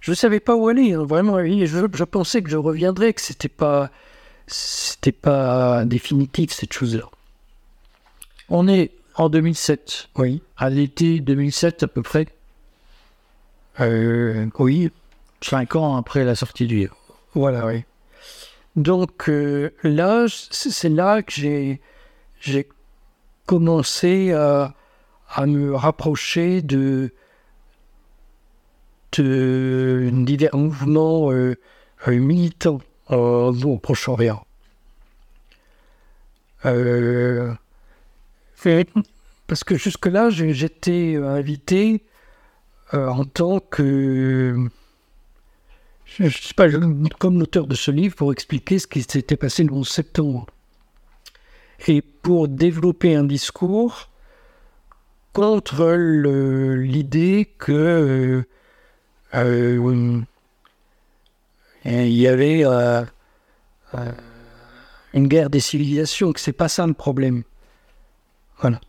Je ne savais pas où aller, hein, vraiment, je, je pensais que je reviendrais, que c'était pas c'était pas définitif cette chose-là. On est en 2007, Oui. à l'été 2007 à peu près, Euh, oui, cinq ans après la sortie du livre. voilà, oui. Donc euh, là, c'est c'est là que j'ai j'ai commencé à, à me rapprocher de, de divers mouvements euh, euh, militants au Proche-Orient. Euh, parce que jusque-là, j'étais invité en tant que je ne sais pas, comme l'auteur de ce livre, pour expliquer ce qui s'était passé le 11 septembre. Et pour développer un discours contre l'idée que euh, euh, il y avait euh, une guerre des civilisations, que c'est pas ça le problème. Voilà.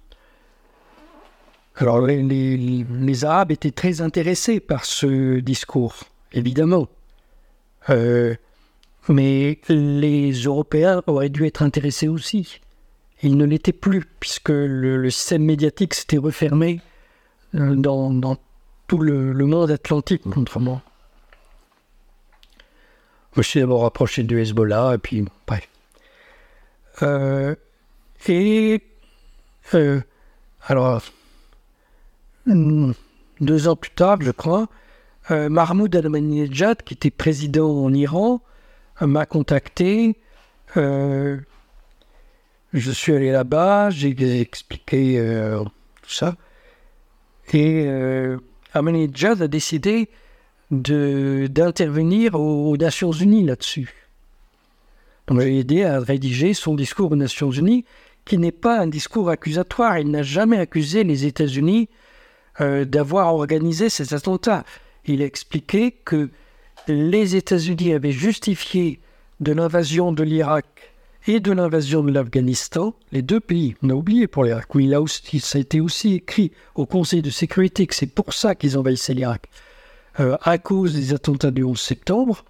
Alors les, les, Arabes étaient très intéressés par ce discours, évidemment. mais les Européens auraient dû être intéressés aussi il ne l'était plus, puisque le, système médiatique s'était refermé euh, dans, tout le, monde atlantique contre moi. Je me suis d'abord rapproché du Hezbollah, et puis, bref. Euh, et, euh, alors, deux ans plus tard, je crois, Mahmoud Ahmadinejad, qui était président en Iran, m'a contacté je suis allé là-bas, j'ai expliqué euh, tout ça. Et euh, a décidé d'intervenir aux, Nations Unies là-dessus. Donc j'ai aidé à rédiger son discours aux Nations Unies, qui n'est pas un discours accusatoire. Il n'a jamais accusé les États-Unis euh, d'avoir organisé ces attentats. Il a expliqué que les États-Unis avaient justifié de l'invasion de l'Irak et de l'invasion de l'Afghanistan, les deux pays, on a oublié pour l'Irak, oui, là ça a été aussi écrit au Conseil de sécurité que c'est pour ça qu'ils envahissaient l'Irak, euh, à cause des attentats du 11 septembre,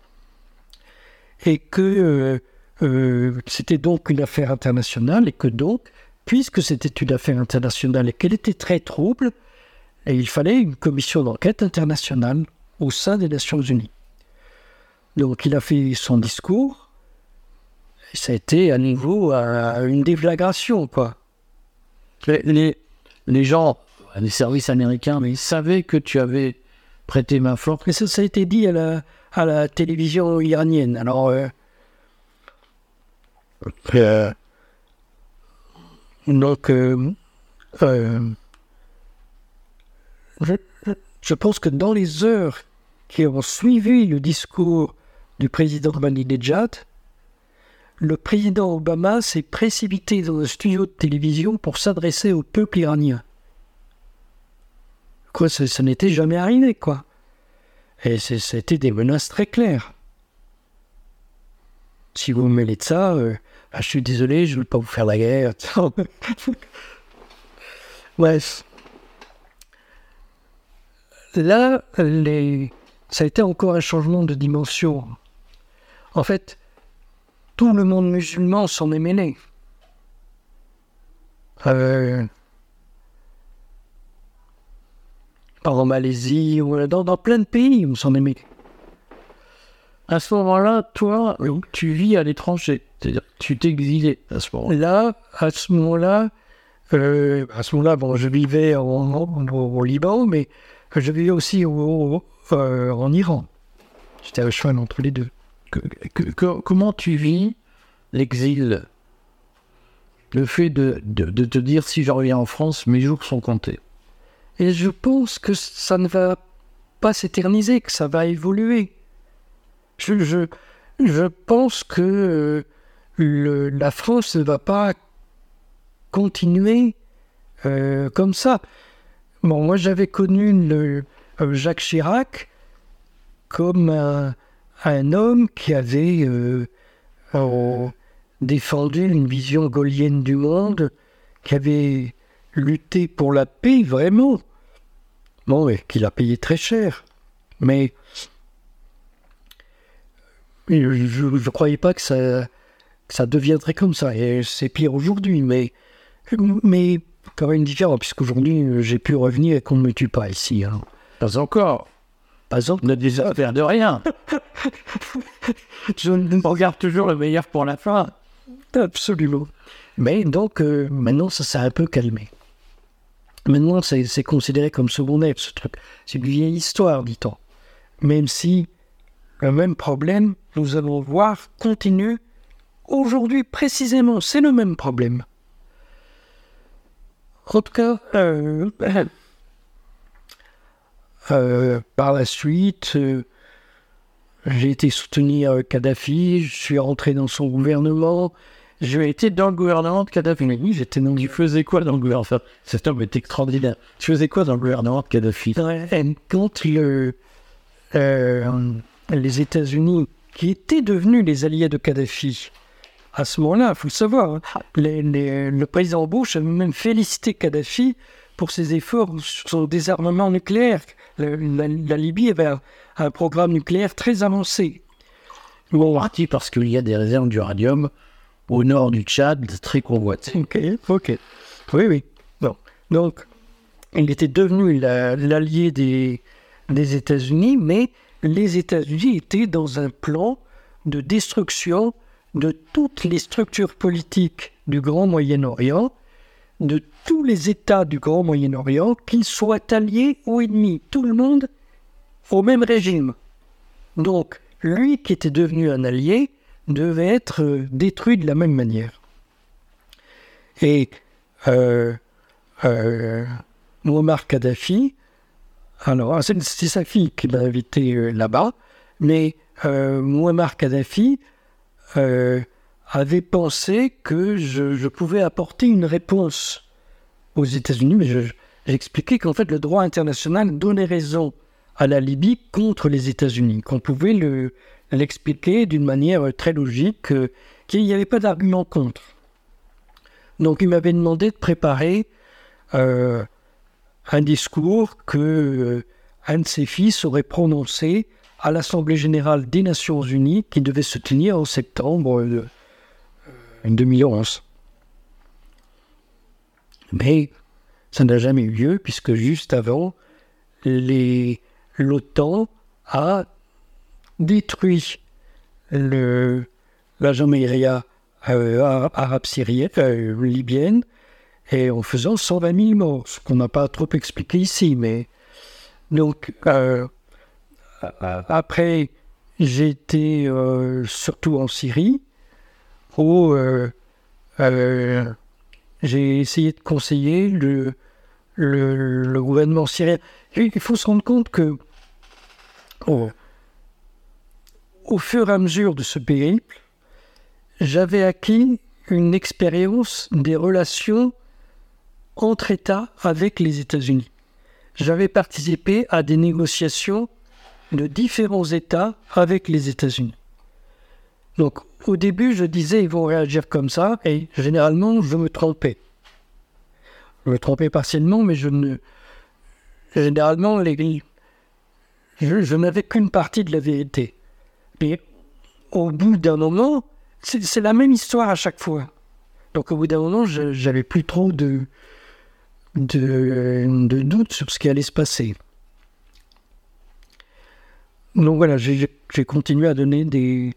et que euh, euh, c'était donc une affaire internationale, et que donc, puisque c'était une affaire internationale et qu'elle était très trouble, et il fallait une commission d'enquête internationale au sein des Nations Unies. Donc il a fait son discours, ça a été à nouveau une déflagration, quoi. Les, les, gens, les services américains, mais ils savaient que tu avais prêté main forte. Mais ça, ça a été dit à la, à la télévision iranienne. Alors, euh, euh, donc, euh, je, je, pense que dans les heures qui ont suivi le discours du président Ahmadinejad, le président Obama s'est précipité dans un studio de télévision pour s'adresser au peuple iranien. Quoi, ça, n'était jamais arrivé, quoi. Et c'était des menaces très claires. Si vous me mêlez de ça, euh, ah, je suis désolé, je ne veux pas vous faire la guerre. [laughs] Bref. Là, ça a été encore un changement de dimension. En fait, tout le monde musulman s'en est mêlé. Euh, en Malaisie, ou dans, dans, plein de pays, on s'en est mêlé. À ce moment-là, toi, tu vis à l'étranger, c'est-à-dire tu t'es exilé à ce moment-là. à ce moment-là, euh, à ce moment-là, bon, je vivais au, Liban, mais je vivais aussi euh, en Iran. J'étais à cheval entre les deux comment tu vis l'exil? Le fait de, te dire si je reviens en France, mes jours sont comptés. Et je pense que ça ne va pas s'éterniser, que ça va évoluer. Je, je, pense que euh, la France ne va pas continuer euh, comme ça. Bon, moi j'avais connu le, euh, Jacques Chirac comme un, un homme qui avait euh, euh, défendu une vision gaulienne du monde, qui avait lutté pour la paix vraiment. Bon, et qu'il a payé très cher. Mais je ne croyais pas que ça, ça deviendrait comme ça. Et c'est pire aujourd'hui, mais, mais quand même différent, puisqu'aujourd'hui, j'ai pu revenir et qu'on ne me tue pas ici. Hein. Pas encore. Pas exemple, ne désespère de rien. Je regarde toujours le meilleur pour la fin. Absolument. Mais donc, euh, maintenant, ça s'est un peu calmé. Maintenant, c'est considéré comme secondaire, ce truc. C'est une vieille histoire, dit-on. Même si le même problème, nous allons voir, continue aujourd'hui précisément. C'est le même problème. En tout cas, euh, euh, par la suite, euh, j'ai été soutenir Kadhafi, je suis rentré dans son gouvernement. J'ai été dans le gouvernement de Kadhafi. oui, j'étais dans. Tu faisais quoi dans le gouvernement? Cet homme est extraordinaire. Tu faisais quoi dans le gouvernement de Kadhafi? Quand le, les États-Unis, qui étaient devenus les alliés de Kadhafi, à ce moment-là, il faut le savoir, hein, le président Bush a même félicité Kadhafi pour ses efforts sur son désarmement nucléaire. La, Libye avait un, programme nucléaire très avancé. En partie parce qu'il y a des réserves d'uranium au nord du Tchad très convoitées. Ok, ok. Oui, oui. Bon. Donc, il était devenu l'allié des, des États-Unis, mais les États-Unis étaient dans un plan de destruction de toutes les structures politiques du Grand Moyen-Orient, de tous les États du Grand Moyen-Orient, qu'ils soient alliés ou ennemis, tout le monde au même régime. Donc, lui qui était devenu un allié devait être euh, détruit de la même manière. Et euh, euh, Muammar Kadhafi, alors c'est sa fille qui m'a invité euh, là-bas, mais Muammar Kadhafi euh, avait pensé que je, pouvais apporter une réponse aux États-Unis, mais j'expliquais qu'en fait le droit international donnait raison à la Libye contre les États-Unis, qu'on pouvait l'expliquer d'une manière très logique, euh, qu'il n'y avait pas d'argument contre. Donc il m'avait demandé de préparer euh, un discours que un de ses fils aurait prononcé à l'Assemblée générale des Nations unies qui devait se tenir en septembre 2011. Euh, Mais ça n'a jamais eu lieu puisque juste avant, l'OTAN a détruit le, la Jamairia euh, arabe syrienne, euh, libyenne, et en faisant 120 000 morts, ce qu'on n'a pas trop expliqué ici, mais donc après, j'étais euh, surtout en Syrie, euh, euh, j'ai essayé de conseiller le, le, gouvernement syrien. Il faut se rendre compte que au fur et à mesure de ce périple, j'avais acquis une expérience des relations entre États avec les États-Unis. J'avais participé à des négociations de différents États avec les États-Unis. Donc au début, je disais ils vont réagir comme ça, et généralement, je me trompais. Je me trompais partiellement, mais je ne. Généralement, les... je, n'avais qu'une partie de la vérité. Et au bout d'un moment, c'est la même histoire à chaque fois. Donc au bout d'un moment, j'avais plus trop de, de, de doutes sur ce qui allait se passer. Donc voilà, j'ai continué à donner des,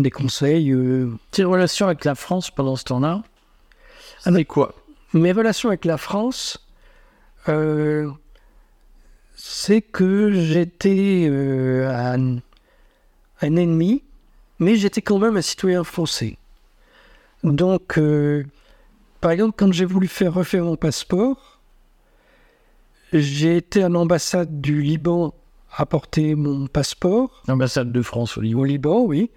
des conseils. Euh... Tes relations avec la France pendant ce temps-là Avec quoi? Mes relations avec la France, euh, c'est que j'étais euh, un, un, ennemi, mais j'étais quand même un citoyen français. Donc, euh, par exemple, quand j'ai voulu faire refaire mon passeport, j'ai été à l'ambassade du Liban apporter mon passeport. L'ambassade de France au Liban. Au Liban, oui.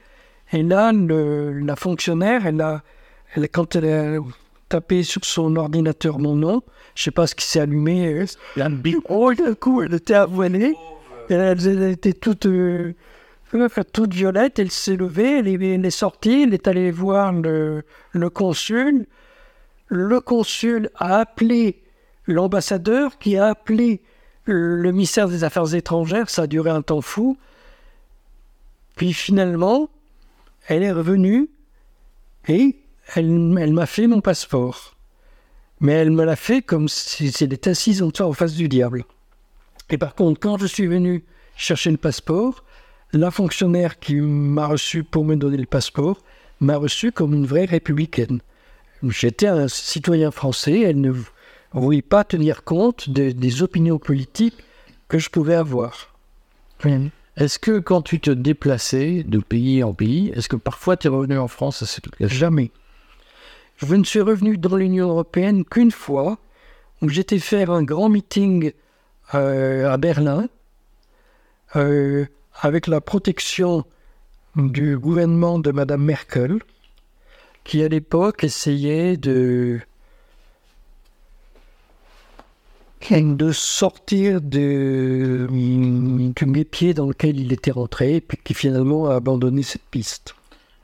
Et là, la fonctionnaire, elle a, elle, quand elle a tapé sur son ordinateur mon nom, je sais pas ce qui s'est allumé. [laughs] Oh, d'un coup, elle était avoinée. Elle, elle, était toute, euh, toute violette. Elle s'est levée, elle est, sortie, elle est allée voir le, le consul. Le consul a appelé l'ambassadeur qui a appelé le ministère des Affaires étrangères, ça a duré un temps fou. Puis finalement, elle est revenue et elle, m'a fait mon passeport. Mais elle me l'a fait comme si elle était assise en, en face du diable. Et par contre, quand je suis venu chercher le passeport, la fonctionnaire qui m'a reçu pour me donner le passeport m'a reçu comme une vraie républicaine. J'étais un citoyen français, elle ne voulait pas tenir compte des opinions politiques que je pouvais avoir. Est-ce que quand tu te déplaçais de pays en pays, est-ce que parfois tu es revenu en France Jamais. Je ne suis revenu dans l'Union européenne qu'une fois, où j'étais faire un grand meeting euh, à Berlin, euh, avec la protection du gouvernement de Madame Merkel, qui à l'époque essayait de de sortir de, du pieds dans lequel il était rentré, et puis qui finalement a abandonné cette piste.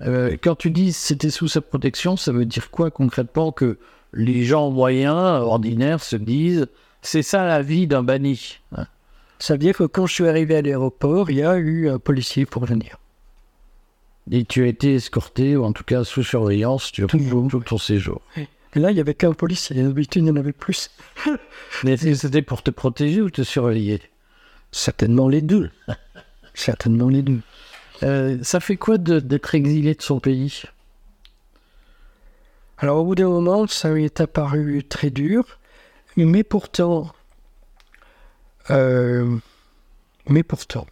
Euh, quand tu dis c'était sous sa protection, ça veut dire quoi concrètement que les gens moyens, ordinaires, se disent c'est ça la vie d'un banni hein? Ça veut dire que quand je suis arrivé à l'aéroport, il y a eu un policier pour venir. Et tu as été escorté, ou en tout cas sous surveillance, tu tout, tout ton séjour. Et là, il n'y avait qu'un policier. D'habitude, il y en avait plus. [laughs] Mais c'était pour te protéger ou te surveiller? Certainement les deux. [laughs] Certainement les deux. Euh, ça fait quoi d'être exilé de son pays? Alors, au bout d'un moment, ça lui est apparu très dur. Mais pourtant, euh, mais pourtant,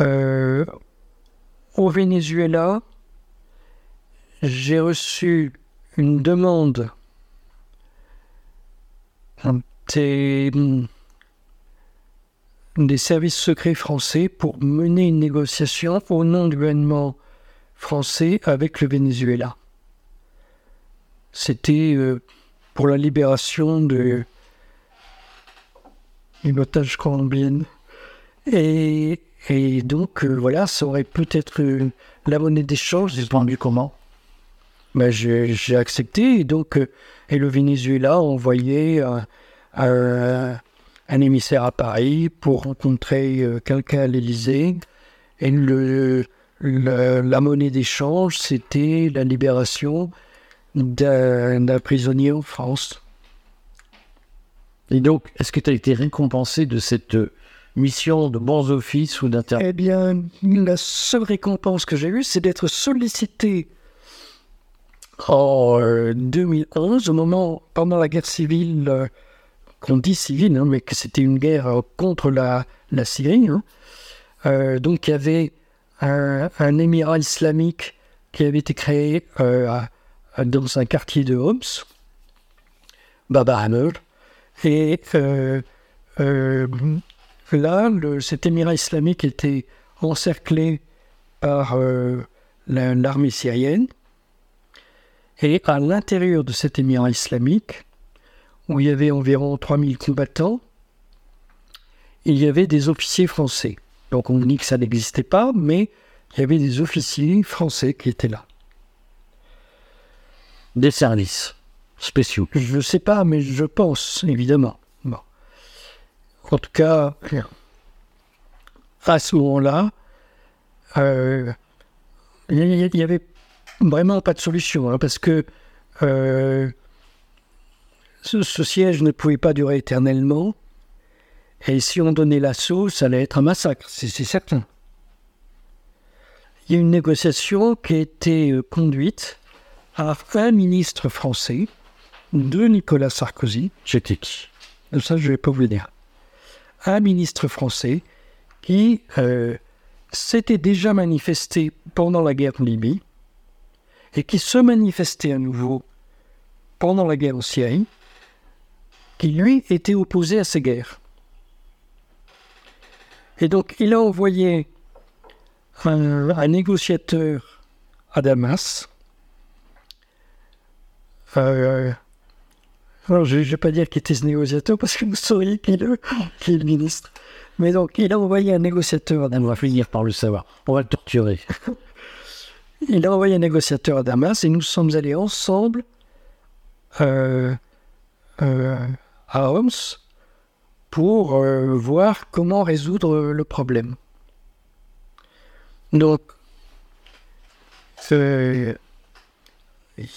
euh, au Venezuela, j'ai reçu une demande des, des, services secrets français pour mener une négociation au nom du gouvernement français avec le Venezuela. C'était euh, pour la libération de une otage colombienne. Et, donc, euh, voilà, ça aurait peut-être la monnaie d'échange. J'ai pendu comment? Ben, j'ai accepté. Et donc, euh, et le Venezuela a envoyé un, émissaire à Paris pour rencontrer euh, quelqu'un à l'Élysée. Et le, la monnaie d'échange, c'était la libération d'un prisonnier en France. Et donc, est-ce que tu as été récompensé de cette mission de bons offices ou d'inter... Eh bien, la seule récompense que j'ai eue, c'est d'être sollicité en 2011, euh, au moment, pendant la guerre civile, euh, qu'on dit civile, hein, mais que c'était une guerre euh, contre la, la Syrie. Hein. donc il y avait un, émirat islamique qui avait été créé dans un quartier de Homs, Baba Hamel. Et là, cet émirat islamique était encerclé par l'armée syrienne. Et à l'intérieur de cet émirat islamique, où il y avait environ 3000 combattants, il y avait des officiers français. Donc on dit que ça n'existait pas, mais il y avait des officiers français qui étaient là. Des services spéciaux. Je ne sais pas, mais je pense, évidemment. Bon. En tout cas, à ce moment-là, euh, il y avait vraiment pas de solution, hein, parce que euh, ce, siège ne pouvait pas durer éternellement. Et si on donnait l'assaut, ça allait être un massacre, c'est certain. Il y a une négociation qui a été euh, conduite par un ministre français de Nicolas Sarkozy. J'étais qui? Ça, je ne vais pas vous le dire. Un ministre français qui euh, s'était déjà manifesté pendant la guerre de Libye et qui se manifestait à nouveau pendant la guerre en Syrie, qui lui était opposé à ces guerres. Et donc il a envoyé un, négociateur à Damas. Euh, je ne vais pas dire qu'il était ce négociateur parce que vous sauriez qui est, le, qui est le ministre. Mais donc, il a envoyé un négociateur à Damas. On va finir par le savoir. On va le torturer. [laughs] Il a envoyé un négociateur à Damas et nous sommes allés ensemble euh, euh, à Homs pour euh, voir comment résoudre le problème. Donc, il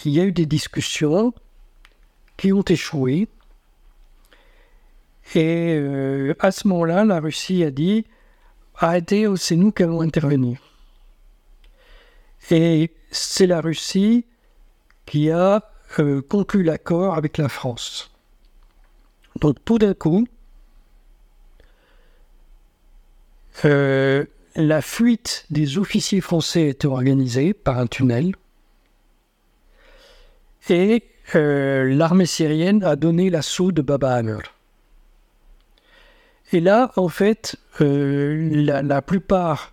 y a eu des discussions qui ont échoué. Et à ce moment-là, la Russie a dit arrêtez, c'est nous qui allons intervenir. Et c'est la Russie qui a euh, conclut l'accord avec la France. Donc tout d'un coup, euh, la fuite des officiers français était organisée par un tunnel et euh, l'armée syrienne a donné l'assaut de Baba Amr. Et là, en fait, la, plupart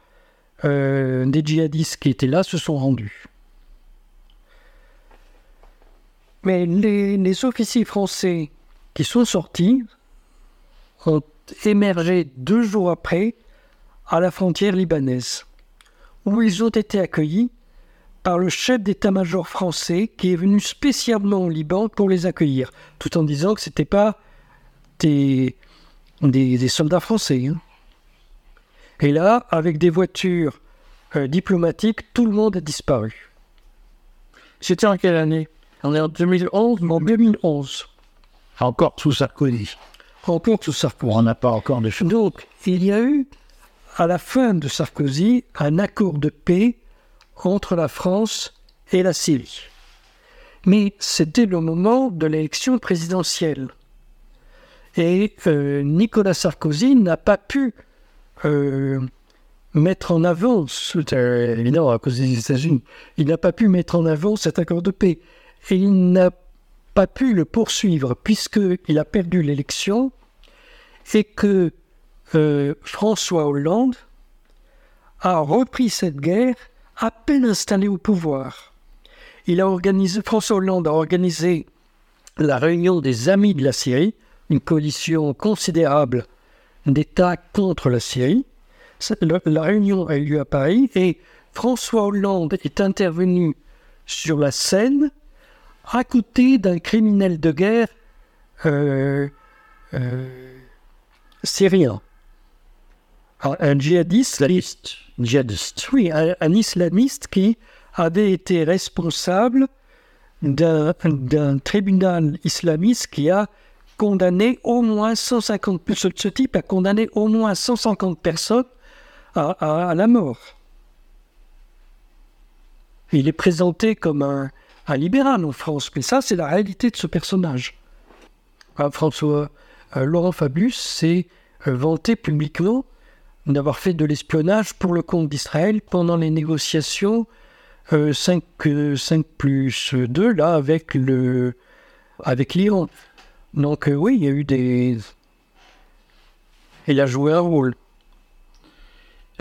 euh, des djihadistes qui étaient là se sont rendus. Mais les, officiers français qui sont sortis ont émergé deux jours après à la frontière libanaise, où ils ont été accueillis par le chef d'état-major français qui est venu spécialement au Liban pour les accueillir, tout en disant que ce n'était pas des, soldats français. Hein. Et là, avec des voitures euh, diplomatiques, tout le monde a disparu. C'était en quelle année? On est en 2011 En 2011. Encore sous Sarkozy. Encore sous Sarkozy. On n'a pas encore de choses. Donc, il y a eu, à la fin de Sarkozy, un accord de paix entre la France et la Syrie. Mais c'était le moment de l'élection présidentielle. Et euh, Nicolas Sarkozy n'a pas pu euh, mettre en avant, euh, évidemment à cause des États-Unis, il n'a pas pu mettre en avant cet accord de paix. Et il n'a pas pu le poursuivre puisqu'il a perdu l'élection et que euh, François Hollande a repris cette guerre à peine installé au pouvoir. Il a organisé, François Hollande a organisé la réunion des Amis de la Syrie, une coalition considérable d'États contre la Syrie. La réunion a eu lieu à Paris et François Hollande est intervenu sur la scène à côté d'un criminel de guerre euh, euh, syrien. Un djihadiste. Islamiste. Djihadiste. Oui, un, un, islamiste qui avait été responsable d'un tribunal islamiste qui a condamné au moins 150 ce, ce type a condamné au moins 150 personnes à, la mort. Il est présenté comme un, libéral en France, mais ça, c'est la réalité de ce personnage. Ah, François euh, Laurent Fabius s'est euh, vanté publiquement d'avoir fait de l'espionnage pour le compte d'Israël pendant les négociations euh, 5, 5, plus 2 là avec le avec l'Iran. Donc euh, oui, il y a eu des il a joué un rôle.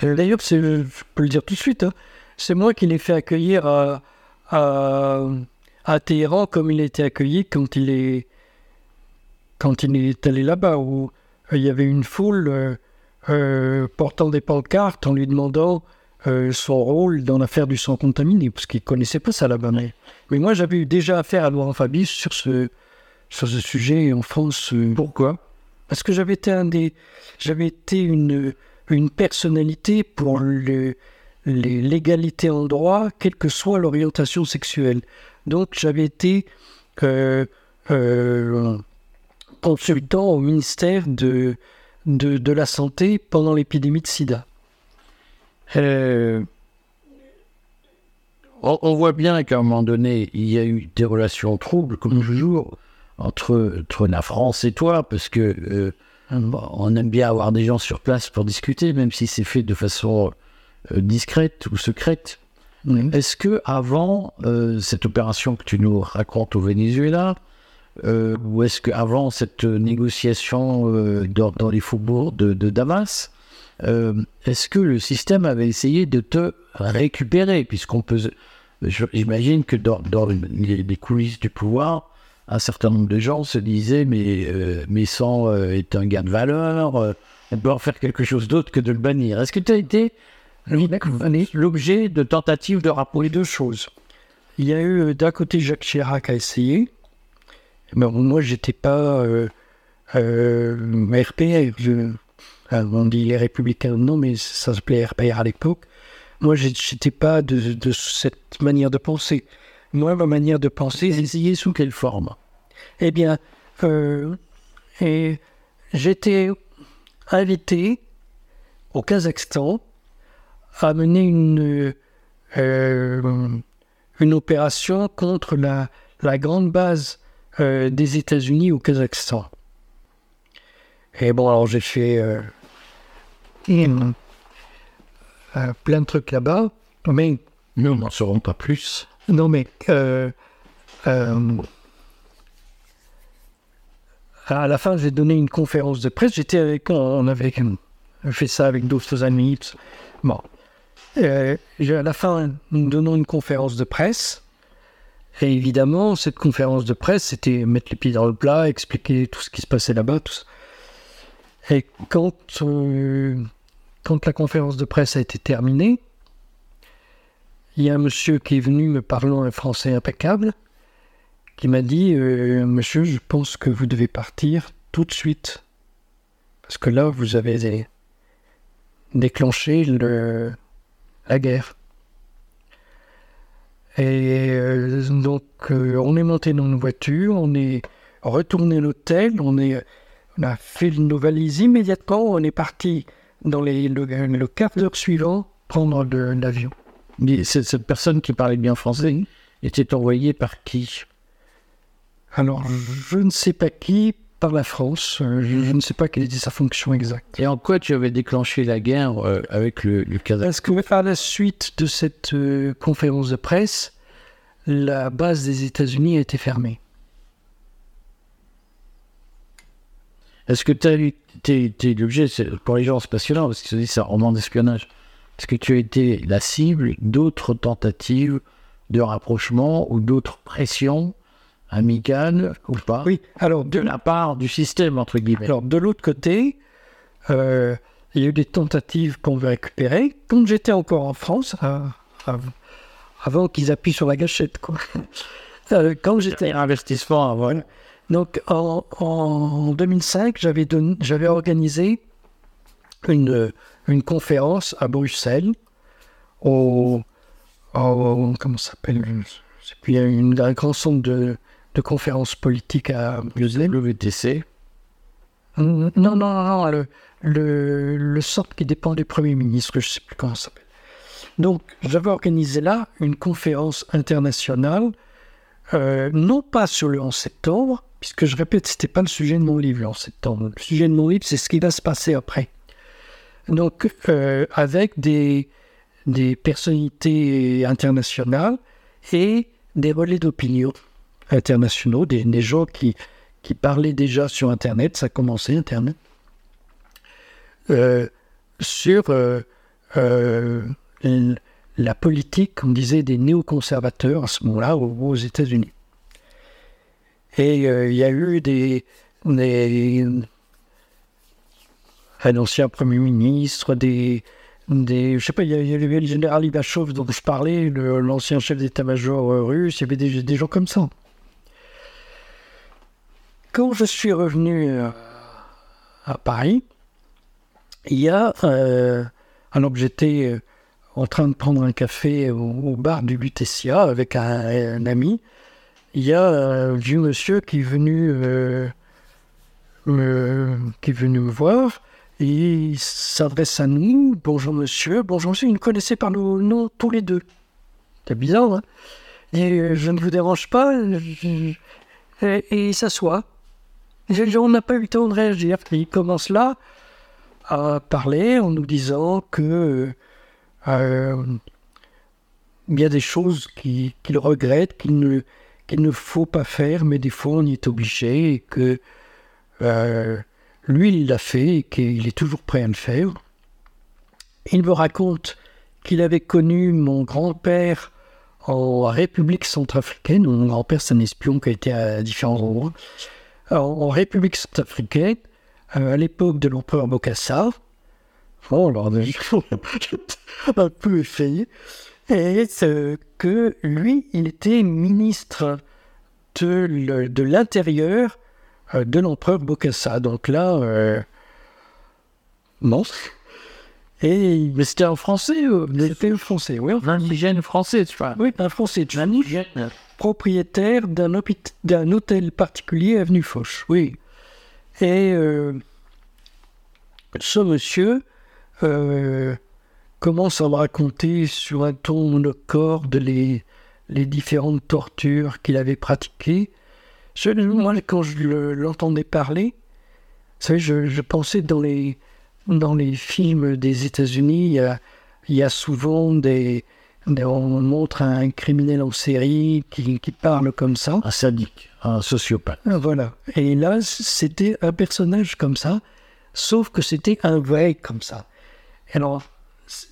Euh, D'ailleurs, je peux le dire tout de suite, hein, c'est moi qui l'ai fait accueillir à, Téhéran comme il été accueilli quand il est quand il est allé là-bas où euh, il y avait une foule portant des pancartes en lui demandant son rôle dans l'affaire du sang contaminé, parce qu'il ne connaissait pas ça là-bas. Mais, moi, j'avais déjà affaire à Laurent Fabius sur ce, sur ce sujet en France. Euh, Pourquoi? Parce que j'avais été, un des, j'avais été une, une personnalité pour le, l'égalité en droit, quelle que soit l'orientation sexuelle. Donc, j'avais été euh, consultant au ministère de de, de, la santé pendant l'épidémie de sida. Euh, on, on, voit bien qu'à un moment donné, il y a eu des relations troubles, comme toujours, entre, entre la France et toi, parce que euh, on aime bien avoir des gens sur place pour discuter, même si c'est fait de façon euh, discrète ou secrète. Mmh. Est-ce que avant euh, cette opération que tu nous racontes au Venezuela, ou est-ce qu'avant cette négociation dans, dans, les faubourgs de, de Damas, est-ce que le système avait essayé de te récupérer? Puisqu'on peut. J'imagine que dans, dans les, les, coulisses du pouvoir, un certain nombre de gens se disaient Mais, euh, mais sang est un gain de valeur, on peut en faire quelque chose d'autre que de le bannir. Est-ce que tu as été l'objet de tentatives de rapport Les deux choses? Il y a eu d'un côté Jacques Chirac a essayé, mais moi, j'étais pas euh, euh, RPR. Je, on dit les républicains, non, mais ça s'appelait RPR à l'époque. Moi, j'étais pas de, de, cette manière de penser. Moi, ma manière de penser. Essayez sous quelle forme Eh bien, euh, j'étais invité au Kazakhstan à mener une, euh, une opération contre la, la grande base euh, des États-Unis au Kazakhstan. Et bon, alors j'ai fait plein de trucs là-bas, mais Nous n'en saurons pas plus. Non, mais euh, euh, à la fin, j'ai donné une conférence de presse. J'étais avec, on avait fait ça avec d'autres amis. Bon, à la fin, nous donnons une conférence de presse. Et évidemment, cette conférence de presse, c'était mettre les pieds dans le plat, expliquer tout ce qui se passait là-bas, tout ça. Et quand, euh, quand la conférence de presse a été terminée, il y a un monsieur qui est venu me parlant un français impeccable, qui m'a dit euh, Monsieur, je pense que vous devez partir tout de suite. Parce que là, vous avez déclenché le, la guerre. Et euh, donc, euh, on est monté dans nos voitures, on est retourné à l'hôtel, on, on a fait nos valises immédiatement, on est parti dans les, le, le quart d'heure suivant prendre l'avion. Cette, personne qui parlait bien français était envoyée par qui? Alors, je ne sais pas qui par la France, euh, je, je ne sais pas quelle était sa fonction exacte. Et en quoi tu avais déclenché la guerre euh, avec le, le Kazakhstan Parce que à la suite de cette euh, conférence de presse, la base des États-Unis a été fermée. Est-ce que tu as été l'objet, pour les gens c'est passionnant parce qu'ils se disent c'est un roman d'espionnage. Est-ce que tu as été la cible d'autres tentatives de rapprochement ou d'autres pressions amicales ou pas Oui, alors de la part du système entre guillemets? alors, de l'autre côté, euh, il y a eu des tentatives pour me récupérer. Quand j'étais encore en France, euh, av- avant qu'ils appuient sur la gâchette, quoi. [laughs] Euh, quand j'étais un investissement avant. Donc en, en 2005, j'avais donné- j'avais organisé une, une conférence à Bruxelles au, au- comment s'appelle a une, un grand centre de, de conférences politiques à Bruxelles. WTC. Non, non, non, non, le, le, le centre qui dépend du Premier ministre, je ne sais plus comment ça s'appelle. Donc, j'avais organisé là une conférence internationale, euh, non pas sur le 11 septembre, puisque je répète, ce n'était pas le sujet de mon livre, le 11 septembre. Le sujet de mon livre, c'est ce qui va se passer après. Donc, euh, avec des, personnalités internationales et des relais d'opinion internationaux, des, gens qui, qui parlaient déjà sur Internet, ça commençait Internet, euh, sur euh, la politique, on disait, des néoconservateurs à ce moment-là aux, États-Unis. Et il y a eu des un ancien Premier ministre, des, des je sais pas, il y, avait le général Ibachov dont je parlais, l'ancien chef d'état-major euh, russe, il y avait des, gens comme ça. Quand je suis revenu euh, à Paris, il y a, euh, alors que j'étais en train de prendre un café au, bar du Lutetia avec un, ami, il y a un vieux monsieur qui est venu, euh, qui est venu me voir il s'adresse à nous. Bonjour monsieur, bonjour monsieur, il nous connaissait par nos noms tous les deux. C'est bizarre, hein Et euh, je ne vous dérange pas, et, il s'assoit. On n'a pas eu le temps de réagir. Il commence là à parler en nous disant que euh, il y a des choses qui- qu'il regrette, qu'il ne, faut pas faire, mais des fois on y est obligé et que euh, lui il l'a fait et qu'il est toujours prêt à le faire. Il me raconte qu'il avait connu mon grand-père en République centrafricaine. Mon grand-père, c'est un espion qui a été à différents endroits. En République centrafricaine, euh, à l'époque de l'empereur Bokassa. Bon, alors, [laughs] un peu effrayé. Et que lui, il était ministre de, l'intérieur de l'empereur Bokassa. Donc là, euh, non. Et Mais c'était en français, euh, c'était un français, oui. un indigène français, tu vois. Oui, un français. Un indigène. propriétaire d'un hôtel particulier avenue Foch. Oui. Et euh, ce monsieur euh, commence à me raconter sur un ton monocorde les, les différentes tortures qu'il avait pratiquées. Je, moi, quand je l'entendais parler, vous savez, je, je, pensais dans les, dans les films des États-Unis, il y a, il y a souvent des, on montre un criminel en série qui, qui, parle comme ça. Un sadique, un sociopathe. Ah, voilà. Et là, c'était un personnage comme ça, sauf que c'était un vrai comme ça. Alors,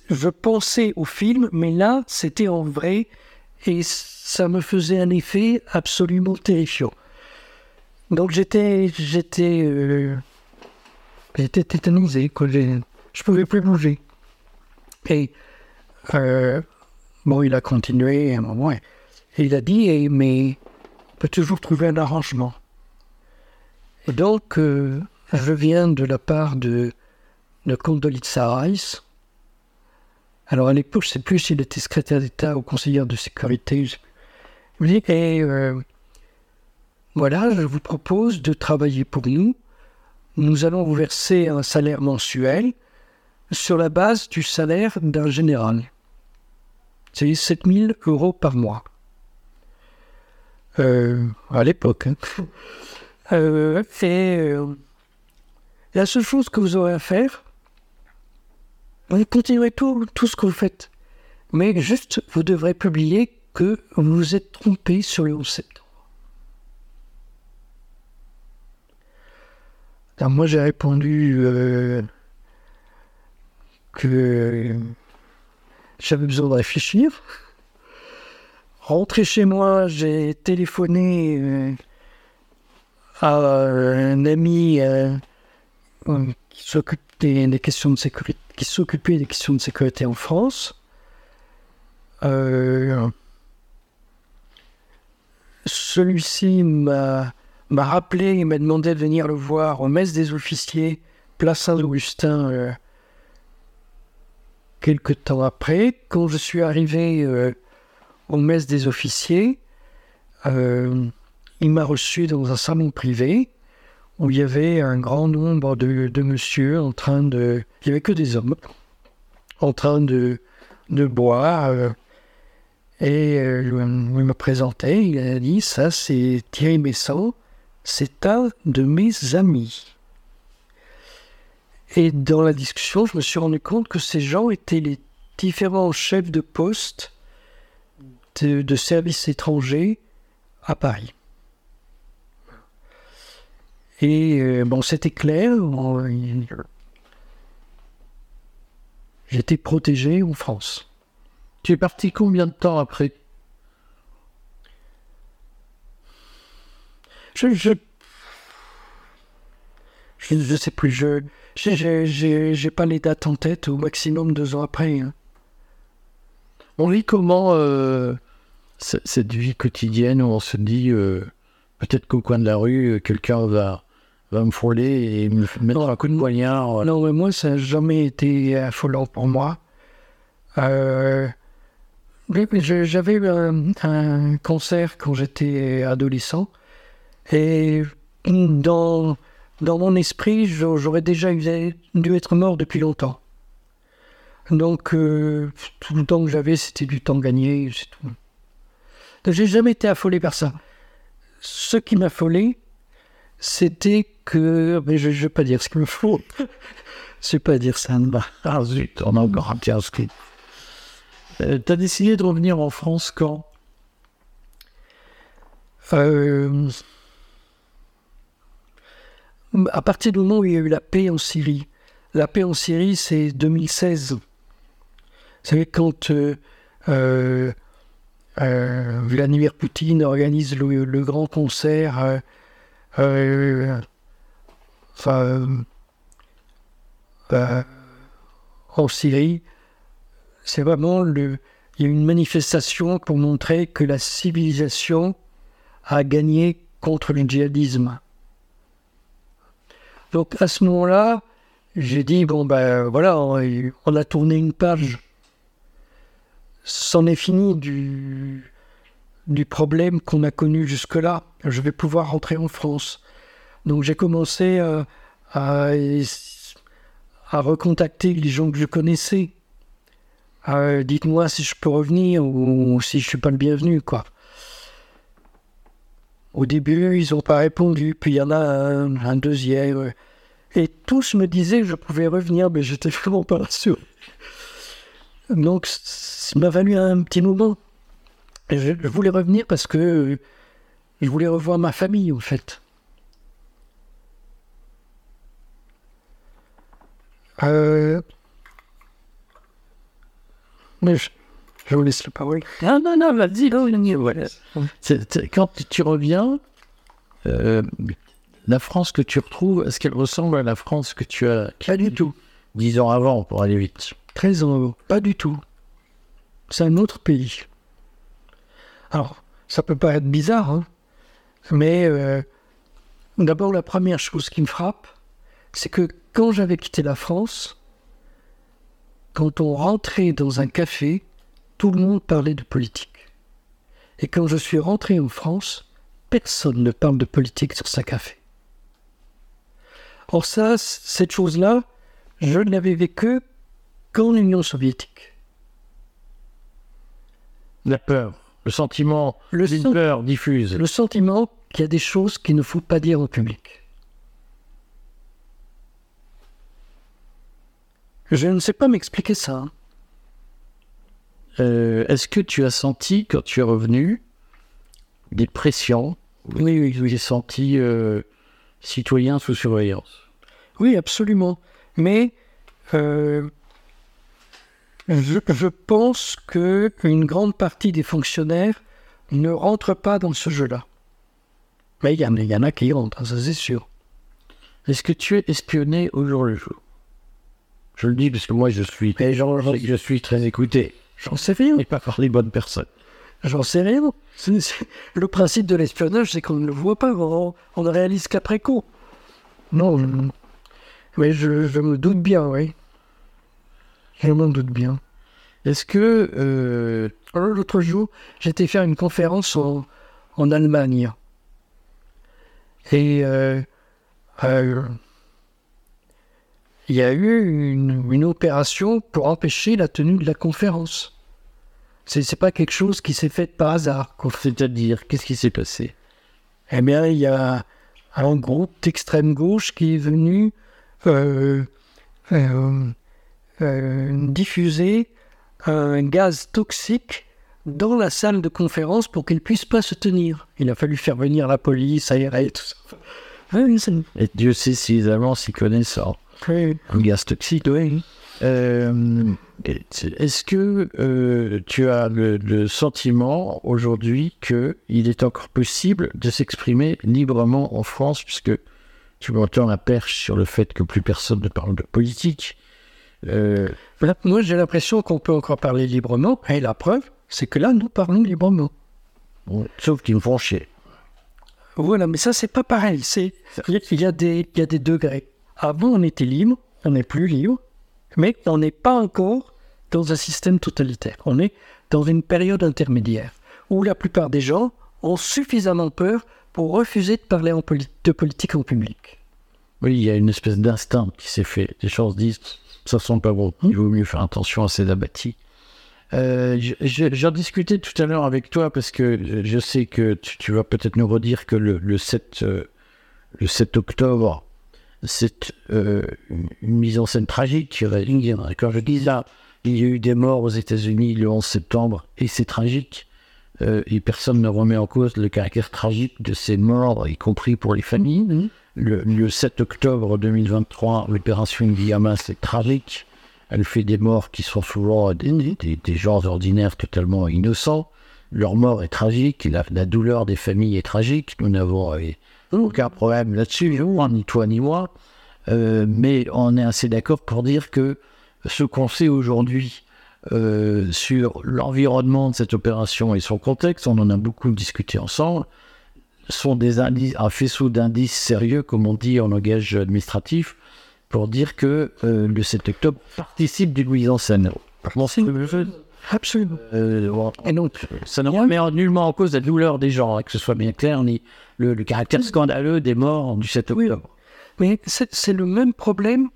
je pensais au film, mais là, c'était en vrai, et ça me faisait un effet absolument terrifiant. Donc j'étais, j'étais, euh, j'étais tétanisé, quoi. Je pouvais plus bouger. Et euh, bon, il a continué un moment, et il a dit, eh, mais on peut toujours trouver un arrangement. Et donc, euh, je viens de la part de, de Condoleezza Rice, alors à l'époque, je ne sais plus s'il était secrétaire d'État ou conseiller de sécurité. Je me dis, et euh, voilà, je vous propose de travailler pour nous. Nous allons vous verser un salaire mensuel sur la base du salaire d'un général. C'est 7000 euros par mois. Euh, à l'époque. Hein. [laughs] Euh, et la seule chose que vous aurez à faire, vous continuerez tout, tout ce que vous faites. Mais juste, vous devrez publier que vous vous êtes trompé sur le 11 septembre. Moi, j'ai répondu euh, que j'avais besoin de réfléchir. Rentré chez moi, j'ai téléphoné euh, à un ami euh, qui s'occupe des, questions de sécurité, qui s'occupait des questions de sécurité en France. Celui-ci m'a, rappelé et m'a demandé de venir le voir au messe des officiers, place Saint-Augustin, euh, quelques temps après. Quand je suis arrivé euh, au messe des officiers, il m'a reçu dans un salon privé où il y avait un grand nombre de, de monsieur en train de... Il n'y avait que des hommes en train de, de boire. Euh, et euh, il me présentait, il a dit, ça c'est Thierry Messant, c'est un de mes amis. Et dans la discussion, je me suis rendu compte que ces gens étaient les différents chefs de poste de, services étrangers à Paris. Et euh, bon, c'était clair. J'étais protégé en France. Tu es parti combien de temps après Je je, je, sais plus. Je j'ai pas les dates en tête. Au maximum deux ans après. Hein. On vit comment euh, cette vie quotidienne où on se dit euh, peut-être qu'au coin de la rue quelqu'un va va me frôler et me mettre un coup de poignard. Non, mais moi, ça n'a jamais été affolant pour moi. Euh, j'avais un, un, concert quand j'étais adolescent et dans, dans mon esprit, j'aurais déjà dû être mort depuis longtemps. Donc, euh, tout le temps que j'avais, c'était du temps gagné, c'est tout. J'ai jamais été affolé par ça. Ce qui m'affolait, c'était que. Mais je ne vais pas dire ce qu'il me faut. je vais pas dire ça. Ah zut, on a encore un petit inscrit. Euh, tu as décidé de revenir en France quand? Euh, À partir du moment où il y a eu la paix en Syrie. La paix en Syrie, c'est 2016. Vous savez, quand euh, Vladimir Poutine organise le grand concert euh, euh, en Syrie, c'est vraiment le. Il y a une manifestation pour montrer que la civilisation a gagné contre le djihadisme. Donc à ce moment-là, j'ai dit bon ben voilà, on a tourné une page. C'en est fini du, problème qu'on a connu jusque-là. Je vais pouvoir rentrer en France. Donc j'ai commencé euh, à, recontacter les gens que je connaissais. Euh, dites-moi si je peux revenir ou, si je suis pas le bienvenu, quoi. Au début, ils n'ont pas répondu, puis il y en a un, deuxième. Et tous me disaient que je pouvais revenir, mais j'étais vraiment pas sûr. Donc, ça m'a valu un petit moment. je, voulais revenir parce que je voulais revoir ma famille, en fait. Euh, mais je, vous laisse la parole. Non, non, non, vas-y, voilà. quand tu reviens, euh, la France que tu retrouves, est-ce qu'elle ressemble à la France que tu as Pas du tout. Dix ans avant, pour aller vite? 13 ans avant, pas du tout. C'est un autre pays. Alors, ça peut paraître bizarre, hein, mais euh, d'abord, la première chose qui me frappe, c'est que quand j'avais quitté la France, quand on rentrait dans un café, tout le monde parlait de politique. Et quand je suis rentré en France, personne ne parle de politique sur sa café. Or ça, cette chose-là, je ne l'avais vécue qu'en Union soviétique. La peur, le sentiment, le peur diffuse. Le sentiment qu'il y a des choses qu'il ne faut pas dire au public. Je ne sais pas m'expliquer ça. Hein. Euh, est-ce que tu as senti, quand tu es revenu, des pressions Oui, oui, oui. J'ai senti euh, citoyen sous surveillance. Oui, absolument. Mais euh, je, je, pense que une grande partie des fonctionnaires ne rentrent pas dans ce jeu-là. Mais il y, y, en a qui rentrent, ça c'est sûr. Est-ce que tu es espionné au jour le jour? Je le dis parce que moi, je suis, je suis très écouté. J'en sais rien. Et pas par les bonnes personnes. J'en sais rien. Le principe de l'espionnage, c'est qu'on ne le voit pas, on, ne réalise qu'après coup. Non, mais je, me doute bien, oui. Je m'en doute bien. Est-ce que euh, l'autre jour, j'étais faire une conférence en, Allemagne. Et euh, euh, il y a eu une, opération pour empêcher la tenue de la conférence. C'est, n'est pas quelque chose qui s'est fait par hasard. C'est-à-dire, qu'est-ce qui s'est passé? Eh bien, il y a un groupe d'extrême gauche qui est venu euh, euh, euh, diffuser un gaz toxique dans la salle de conférence pour qu'elle puisse pas se tenir. Il a fallu faire venir la police, aérer, tout ça. et Dieu sait si les Allemands s'y connaissent. Hein. Un gaz toxique, oui. Euh, est-ce que euh, tu as le, sentiment aujourd'hui qu'il est encore possible de s'exprimer librement en France, puisque tu m'entends la perche sur le fait que plus personne ne parle de politique euh, Moi, j'ai l'impression qu'on peut encore parler librement, et la preuve, c'est que là, nous parlons librement. sauf qu'ils me font chier. Voilà, mais ça, c'est pas pareil. Il y, a des, il y a des degrés. Avant, on était libre, on n'est plus libre, mais on n'est pas encore dans un système totalitaire. On est dans une période intermédiaire où la plupart des gens ont suffisamment peur pour refuser de parler de politique en public. Oui, il y a une espèce d'instinct qui s'est fait. Les gens se disent, ça sent pas bon, il vaut mieux faire attention à ces abattis. Euh, J'en discutais tout à l'heure avec toi parce que je sais que tu, vas peut-être nous redire que le, 7, le 7 euh, octobre, c'est euh, une mise en scène tragique. Quand je dis ça, il y a eu des morts aux États-Unis le 11 septembre et c'est tragique. Euh, et personne ne remet en cause le caractère tragique de ces morts, y compris pour les familles. Mm-hmm. Le, 7 octobre 2023, l'opération Guillama, c'est tragique. Elle fait des morts qui sont souvent des, des, gens ordinaires totalement innocents. Leur mort est tragique, la, la douleur des familles est tragique. Nous n'avons euh, aucun problème là-dessus, ni toi ni moi. Euh, mais on est assez d'accord pour dire que ce qu'on sait aujourd'hui euh, sur l'environnement de cette opération et son contexte, on en a beaucoup discuté ensemble, sont des indices, un faisceau d'indices sérieux, comme on dit en langage administratif, pour dire que euh, le 7 octobre participe d'une mise en scène. Absolument. et donc, ça ne remet nullement en cause la douleur des gens, hein, que ce soit bien clair, ni, le, caractère scandaleux des morts du 7 octobre. Mais c'est le même problème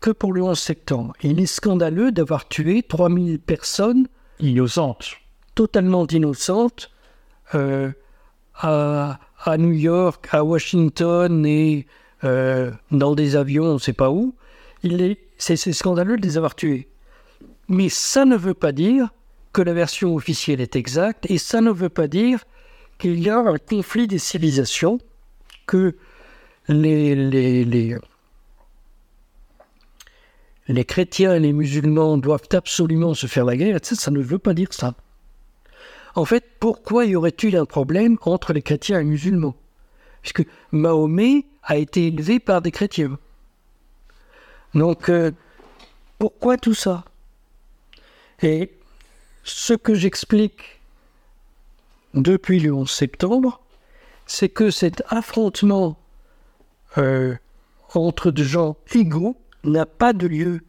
que pour le 11 septembre. Il est scandaleux d'avoir tué 3000 personnes innocentes, totalement innocentes, euh, à, New York, à Washington et euh, dans des avions, on ne sait pas où. Il est, c'est, scandaleux de les avoir tués. Mais ça ne veut pas dire que la version officielle est exacte et ça ne veut pas dire qu'il y a un conflit des civilisations, que les, chrétiens et les musulmans doivent absolument se faire la guerre, ça ne veut pas dire ça. En fait, pourquoi y aurait-il un problème entre les chrétiens et les musulmans? Puisque Mahomet a été élevé par des chrétiens. Donc, euh, pourquoi tout ça? Et ce que j'explique depuis le 11 septembre, c'est que cet affrontement euh, entre des gens égaux n'a pas de lieu,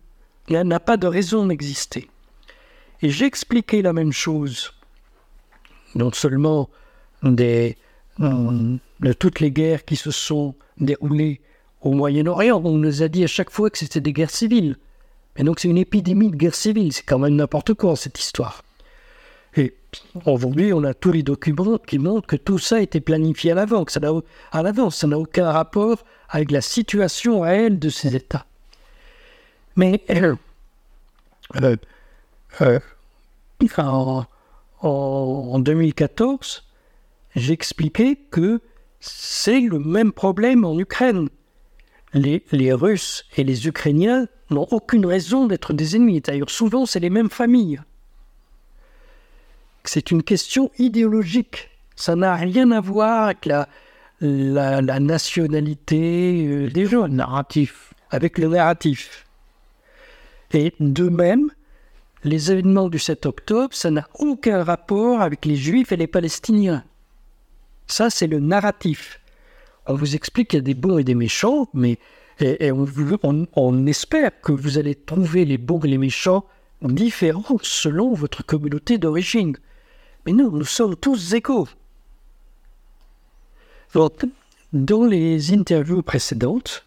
n'a pas de raison d'exister. Et j'ai expliqué la même chose, non seulement des, euh, de toutes les guerres qui se sont déroulées au Moyen-Orient, on nous a dit à chaque fois que c'était des guerres civiles. Et donc c'est une épidémie de guerre civile, c'est quand même n'importe quoi cette histoire. Et aujourd'hui, on a tous les documents qui montrent que tout ça a été planifié à l'avance, ça n'a, aucun rapport avec la situation réelle de ces États. Mais [clears throat] euh, euh, en, en, 2014, j'expliquais que c'est le même problème en Ukraine. Les, les, Russes et les Ukrainiens n'ont aucune raison d'être des ennemis. D'ailleurs, souvent, c'est les mêmes familles. C'est une question idéologique. Ça n'a rien à voir avec la, la, nationalité euh, des gens, narratif, avec le narratif. Et de même, les événements du 7 octobre, ça n'a aucun rapport avec les Juifs et les Palestiniens. Ça, c'est le narratif. On vous explique qu'il y a des bons et des méchants, mais et, on, espère que vous allez trouver les bons et les méchants différents selon votre communauté d'origine. Mais non, nous sommes tous égaux. Donc, dans les interviews précédentes,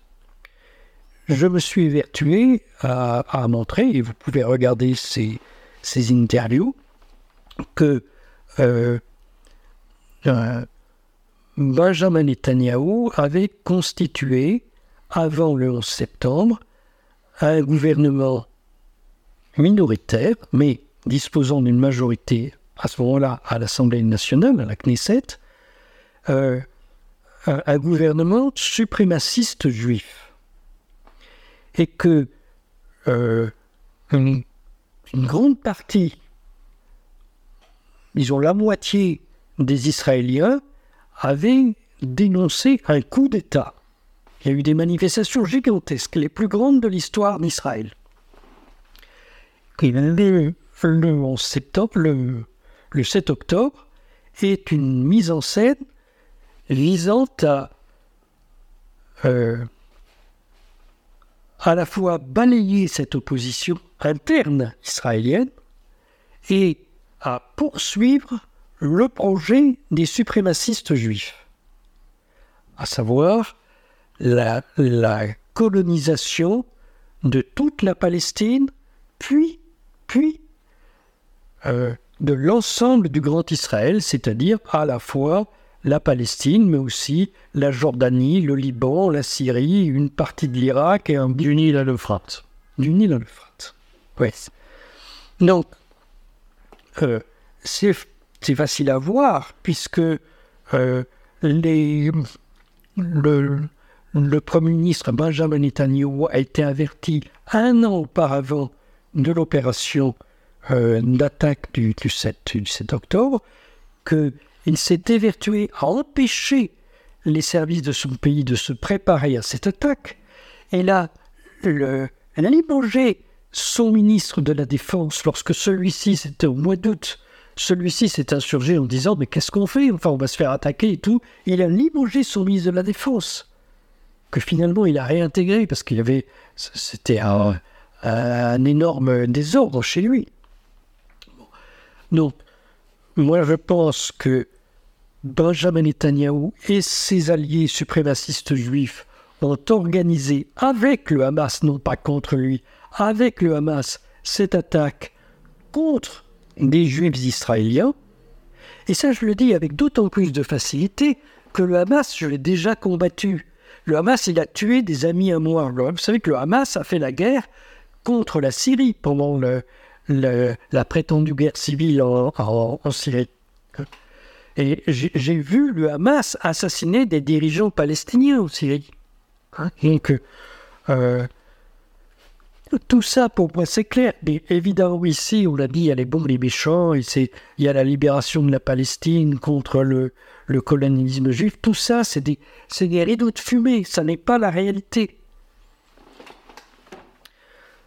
je me suis vertué à, montrer, et vous pouvez regarder ces, ces interviews, que euh, euh, Benjamin Netanyahu avait constitué, avant le 11 septembre, un gouvernement minoritaire, mais disposant d'une majorité à ce moment-là à l'Assemblée nationale, à la Knesset, euh, un gouvernement suprémaciste juif et que euh, une, grande partie, disons la moitié des Israéliens, avaient dénoncé un coup d'État. Il y a eu des manifestations gigantesques, les plus grandes de l'histoire d'Israël. Le, septembre, le, le 7 octobre est une mise en scène visant à euh, à la fois balayer cette opposition interne israélienne et à poursuivre le projet des suprémacistes juifs, à savoir la, colonisation de toute la Palestine, puis, puis euh, de l'ensemble du Grand Israël, c'est-à-dire à la fois la Palestine, mais aussi la Jordanie, le Liban, la Syrie, une partie de l'Irak et un... Du Nil à l'Euphrate. Du Nil à l'Euphrate. Oui. Donc, euh, c'est facile à voir, puisque euh, les, le, le Premier ministre Benjamin Netanyahu a été averti un an auparavant de l'opération euh, d'attaque du, du, 7, du 7 octobre, que il s'est évertué à empêcher les services de son pays de se préparer à cette attaque. Et là, le, elle a libéré son ministre de la Défense lorsque celui-ci, c'était au mois d'août, celui-ci s'est insurgé en disant Mais qu'est-ce qu'on fait? Enfin, on va se faire attaquer et tout. il a libéré son ministre de la Défense, que finalement il a réintégré parce qu'il avait. C'était un, un, énorme désordre chez lui. Donc, moi je pense que Benjamin Netanyahu et ses alliés suprémacistes juifs ont organisé avec le Hamas, non pas contre lui, avec le Hamas, cette attaque contre des juifs israéliens. Et ça, je le dis avec d'autant plus de facilité que le Hamas, je l'ai déjà combattu. Le Hamas, il a tué des amis à moi. Vous savez que le Hamas a fait la guerre contre la Syrie pendant la prétendue guerre civile en, Syrie. Et j'ai vu le Hamas assassiner des dirigeants palestiniens en Syrie. Hein? Donc, euh, tout ça, pour moi, c'est clair. Mais évidemment, ici, on l'a dit, il y a les bons, les méchants, et il y a la libération de la Palestine contre le, le colonialisme juif. Tout ça, c'est des, des rideaux de fumée. Ça n'est pas la réalité.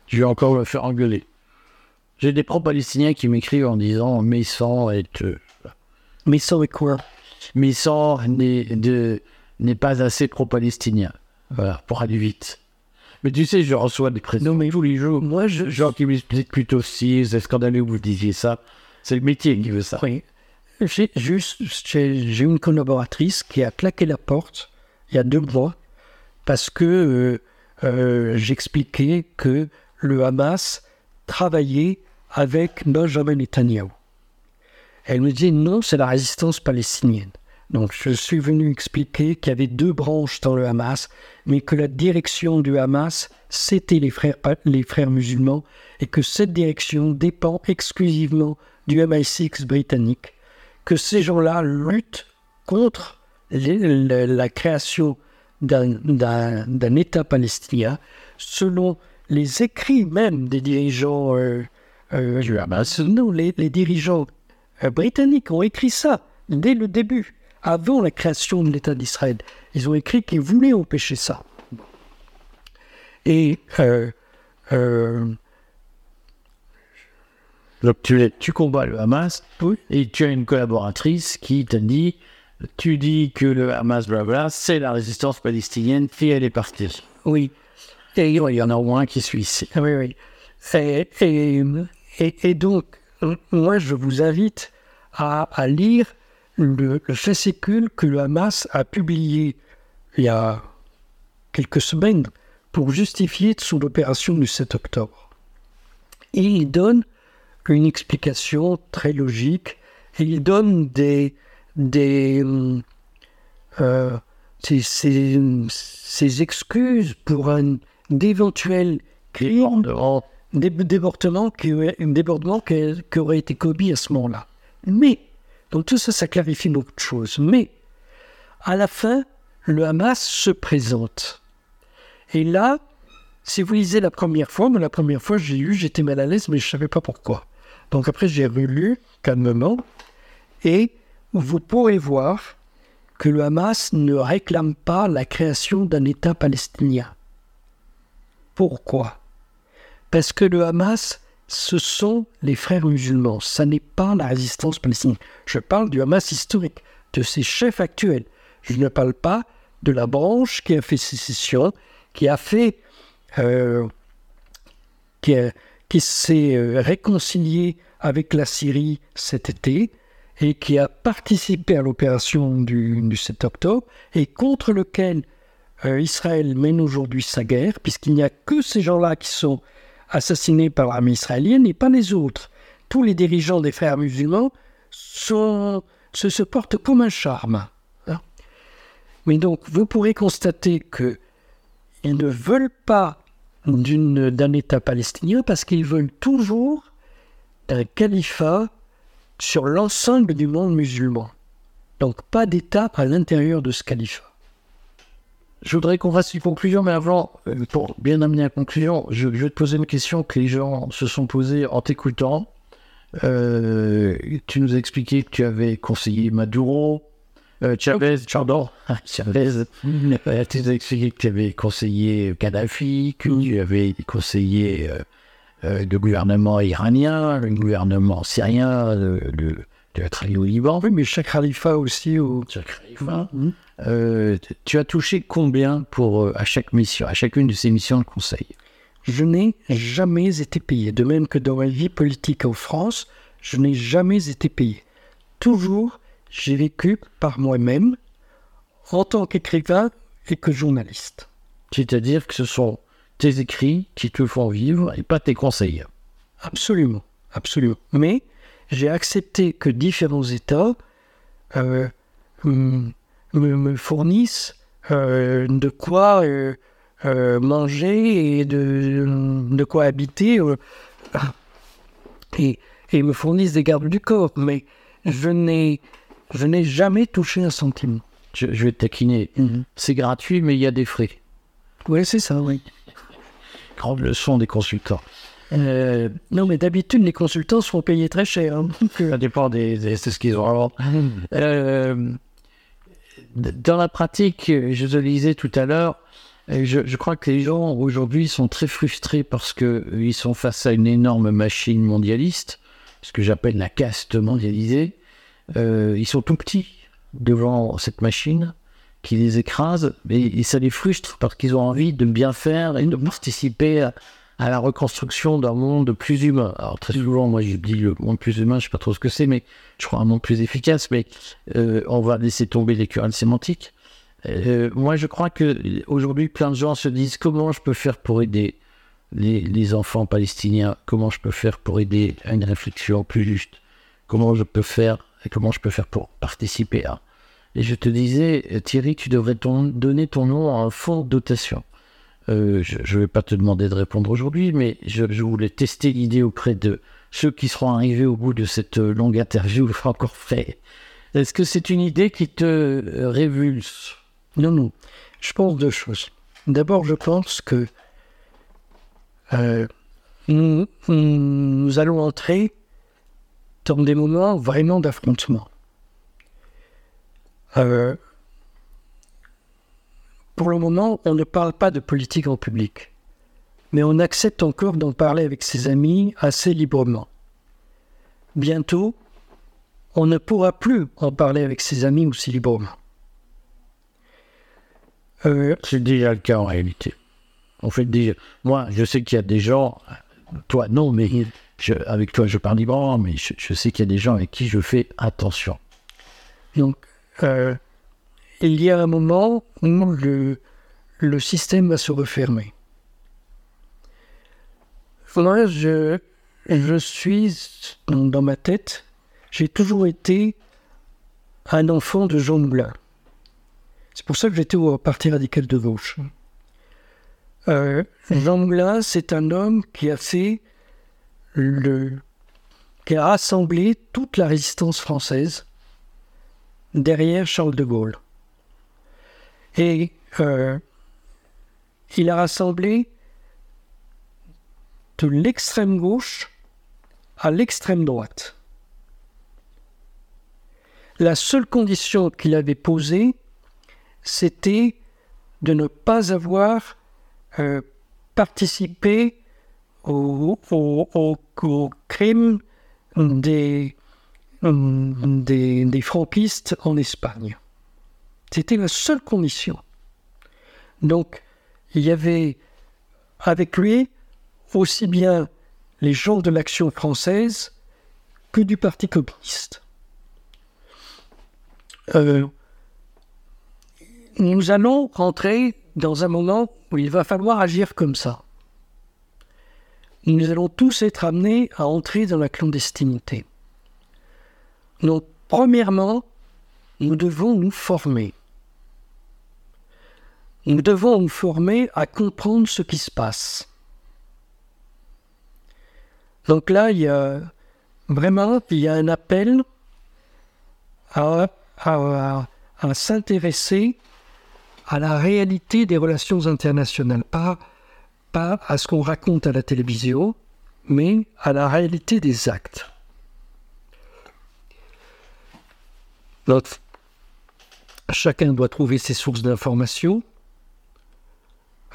Je vais encore me faire engueuler. J'ai des pro-palestiniens qui m'écrivent en disant Mais sans est. Euh, mais sans est quoi? Mais n'est pas assez pro-palestinien. Voilà, pour aller vite. Mais tu sais, je reçois des pressions mais tous les jours. Moi, je... Genre qui m'expliquent plutôt si c'est scandaleux que vous disiez ça. C'est le métier qui veut ça. Oui. J'ai juste, j'ai une collaboratrice qui a claqué la porte il y a deux mois parce que euh, euh, j'expliquais que le Hamas travaillait avec Benjamin Netanyahu. Elle me dit non, c'est la résistance palestinienne. Donc je suis venu expliquer qu'il y avait deux branches dans le Hamas, mais que la direction du Hamas, c'était les frères, frères musulmans, et que cette direction dépend exclusivement du MI6 britannique, que ces gens-là luttent contre la création d'un État palestinien, selon les écrits même des dirigeants euh, euh, du Hamas. Non, les, dirigeants euh, britanniques ont écrit ça dès le début avant la création de l'État d'Israël. Ils ont écrit qu'ils voulaient empêcher ça. Et euh, euh, donc tu, tu, combats le Hamas et tu as une collaboratrice qui t'a dit tu dis que le Hamas, blabla, c'est la résistance palestinienne et elle est partie. Oui. Et il y en a au moins qui suit ici. Oui, oui. Et, et, et, donc, moi, je vous invite à, à lire le, fascicule que le Hamas a publié il y a quelques semaines pour justifier son opération du 7 octobre. Et il donne une explication très logique et il donne des, des euh, ses, excuses pour un d'éventuels crimes, débordement qui, débordement qui, qui aurait été commis à ce moment-là. Mais donc tout ça, ça clarifie beaucoup de choses. Mais à la fin, le Hamas se présente. Et là, si vous lisez la première fois, mais la première fois j'ai lu, j'étais mal à l'aise, mais je ne savais pas pourquoi. Donc après, j'ai relu calmement, et vous pourrez voir que le Hamas ne réclame pas la création d'un État palestinien. Pourquoi? Parce que le Hamas ce sont les frères musulmans. Ça n'est pas la résistance palestinienne. Je parle du Hamas historique, de ses chefs actuels. Je ne parle pas de la branche qui a fait sécession, qui a fait, euh, qui, qui s'est euh, réconcilié avec la Syrie cet été et qui a participé à l'opération du, 7 octobre et contre lequel euh, Israël mène aujourd'hui sa guerre, puisqu'il n'y a que ces gens-là qui sont assassinés par l'armée israélienne et pas les autres. Tous les dirigeants des frères musulmans se, portent comme un charme. Hein. Mais donc, vous pourrez constater que ils ne veulent pas d'un État palestinien parce qu'ils veulent toujours un califat sur l'ensemble du monde musulman. Donc pas d'État à l'intérieur de ce califat. Je voudrais qu'on fasse une conclusion, mais avant, euh, pour bien amener la conclusion, je, vais te poser une question que les gens se sont posées en t'écoutant. Euh, tu nous as expliqué que tu avais conseillé Maduro, euh, Chavez, pardon, [laughs] Chavez. tu nous as expliqué que tu avais conseillé Kadhafi, que mm. tu avais conseillé le gouvernement iranien, le gouvernement syrien, le, le, au Liban. Oui, mais chaque khalifa aussi. Au... Khalifa. Mm. Euh, tu as touché combien pour euh, à chaque mission, à chacune de ces missions de conseil? Je n'ai jamais été payé. De même que dans ma vie politique en France, je n'ai jamais été payé. Toujours, j'ai vécu par moi-même en tant qu'écrivain et que journaliste. C'est-à-dire que ce sont tes écrits qui te font vivre et pas tes conseils? Absolument, absolument. Mais j'ai accepté que différents États euh, me, me fournissent euh, de quoi euh, manger et de, de quoi habiter [coughs] et, et me fournissent des gardes du corps. Mais je n'ai, je n'ai jamais touché un centime. Je, je vais te taquiner. C'est gratuit, mais il y a des frais. Oui, c'est ça, oui. Grande leçon des consultants. Euh, non, mais d'habitude, les consultants sont payés très cher. hein. Donc, euh, Ça dépend des, des- de ce qu'ils ont avant. Euh, dans la pratique, je te le disais tout à l'heure, euh, je, je crois que les gens aujourd'hui sont très frustrés parce que euh, ils sont face à une énorme machine mondialiste, ce que j'appelle la caste mondialisée. Euh, ils sont tout petits devant cette machine qui les écrase, mais et ça les frustre parce qu'ils ont envie de bien faire et de participer à, à la reconstruction d'un monde plus humain. Alors très souvent, moi je dis le monde plus humain, je sais pas trop ce que c'est, mais je crois un monde plus efficace, mais euh, on va laisser tomber les querelles sémantiques. Euh, moi je crois que aujourd'hui plein de gens se disent comment je peux faire pour aider les, enfants palestiniens, comment je peux faire pour aider à une réflexion plus juste, comment je peux faire, et comment je peux faire pour participer à? Et je te disais, Thierry, tu devrais donner ton nom à un fonds de dotation. Euh, je ne vais pas te demander de répondre aujourd'hui, mais je, voulais tester l'idée auprès de ceux qui seront arrivés au bout de cette euh, longue interview encore frais. Est-ce que c'est une idée qui te euh, révulse? Non, non. Je pense deux choses. D'abord, je pense que nous, nous allons entrer dans des moments vraiment d'affrontement. Euh, pour le moment, on ne parle pas de politique en public, mais on accepte encore d'en parler avec ses amis assez librement. Bientôt, on ne pourra plus en parler avec ses amis aussi librement. Euh, C'est déjà le cas en réalité. En fait, déjà, moi, je sais qu'il y a des gens, toi non, mais je- avec toi je parle librement, mais je, je sais qu'il y a des gens avec qui je fais attention. Donc, euh, il y a un moment où le, système va se refermer. Je, suis, dans, ma tête, j'ai toujours été un enfant de Jean Moulin. C'est pour ça que j'étais au Parti radical de gauche. Euh, Jean Moulin, c'est un homme qui a fait qui a rassemblé toute la résistance française derrière Charles de Gaulle. Et il a rassemblé de l'extrême gauche à l'extrême droite. La seule condition qu'il avait posée, c'était de ne pas avoir euh, participé au, crime des, des franquistes en Espagne. C'était la seule condition. Donc, il y avait avec lui aussi bien les gens de l'action française que du Parti communiste. Euh, nous allons rentrer dans un moment où il va falloir agir comme ça. Nous allons tous être amenés à entrer dans la clandestinité. Donc, premièrement, nous devons nous former. Nous devons nous former à comprendre ce qui se passe. Donc là, il y a vraiment un appel à, s'intéresser à la réalité des relations internationales, pas, à ce qu'on raconte à la télévision, mais à la réalité des actes. Chacun doit trouver ses sources d'information.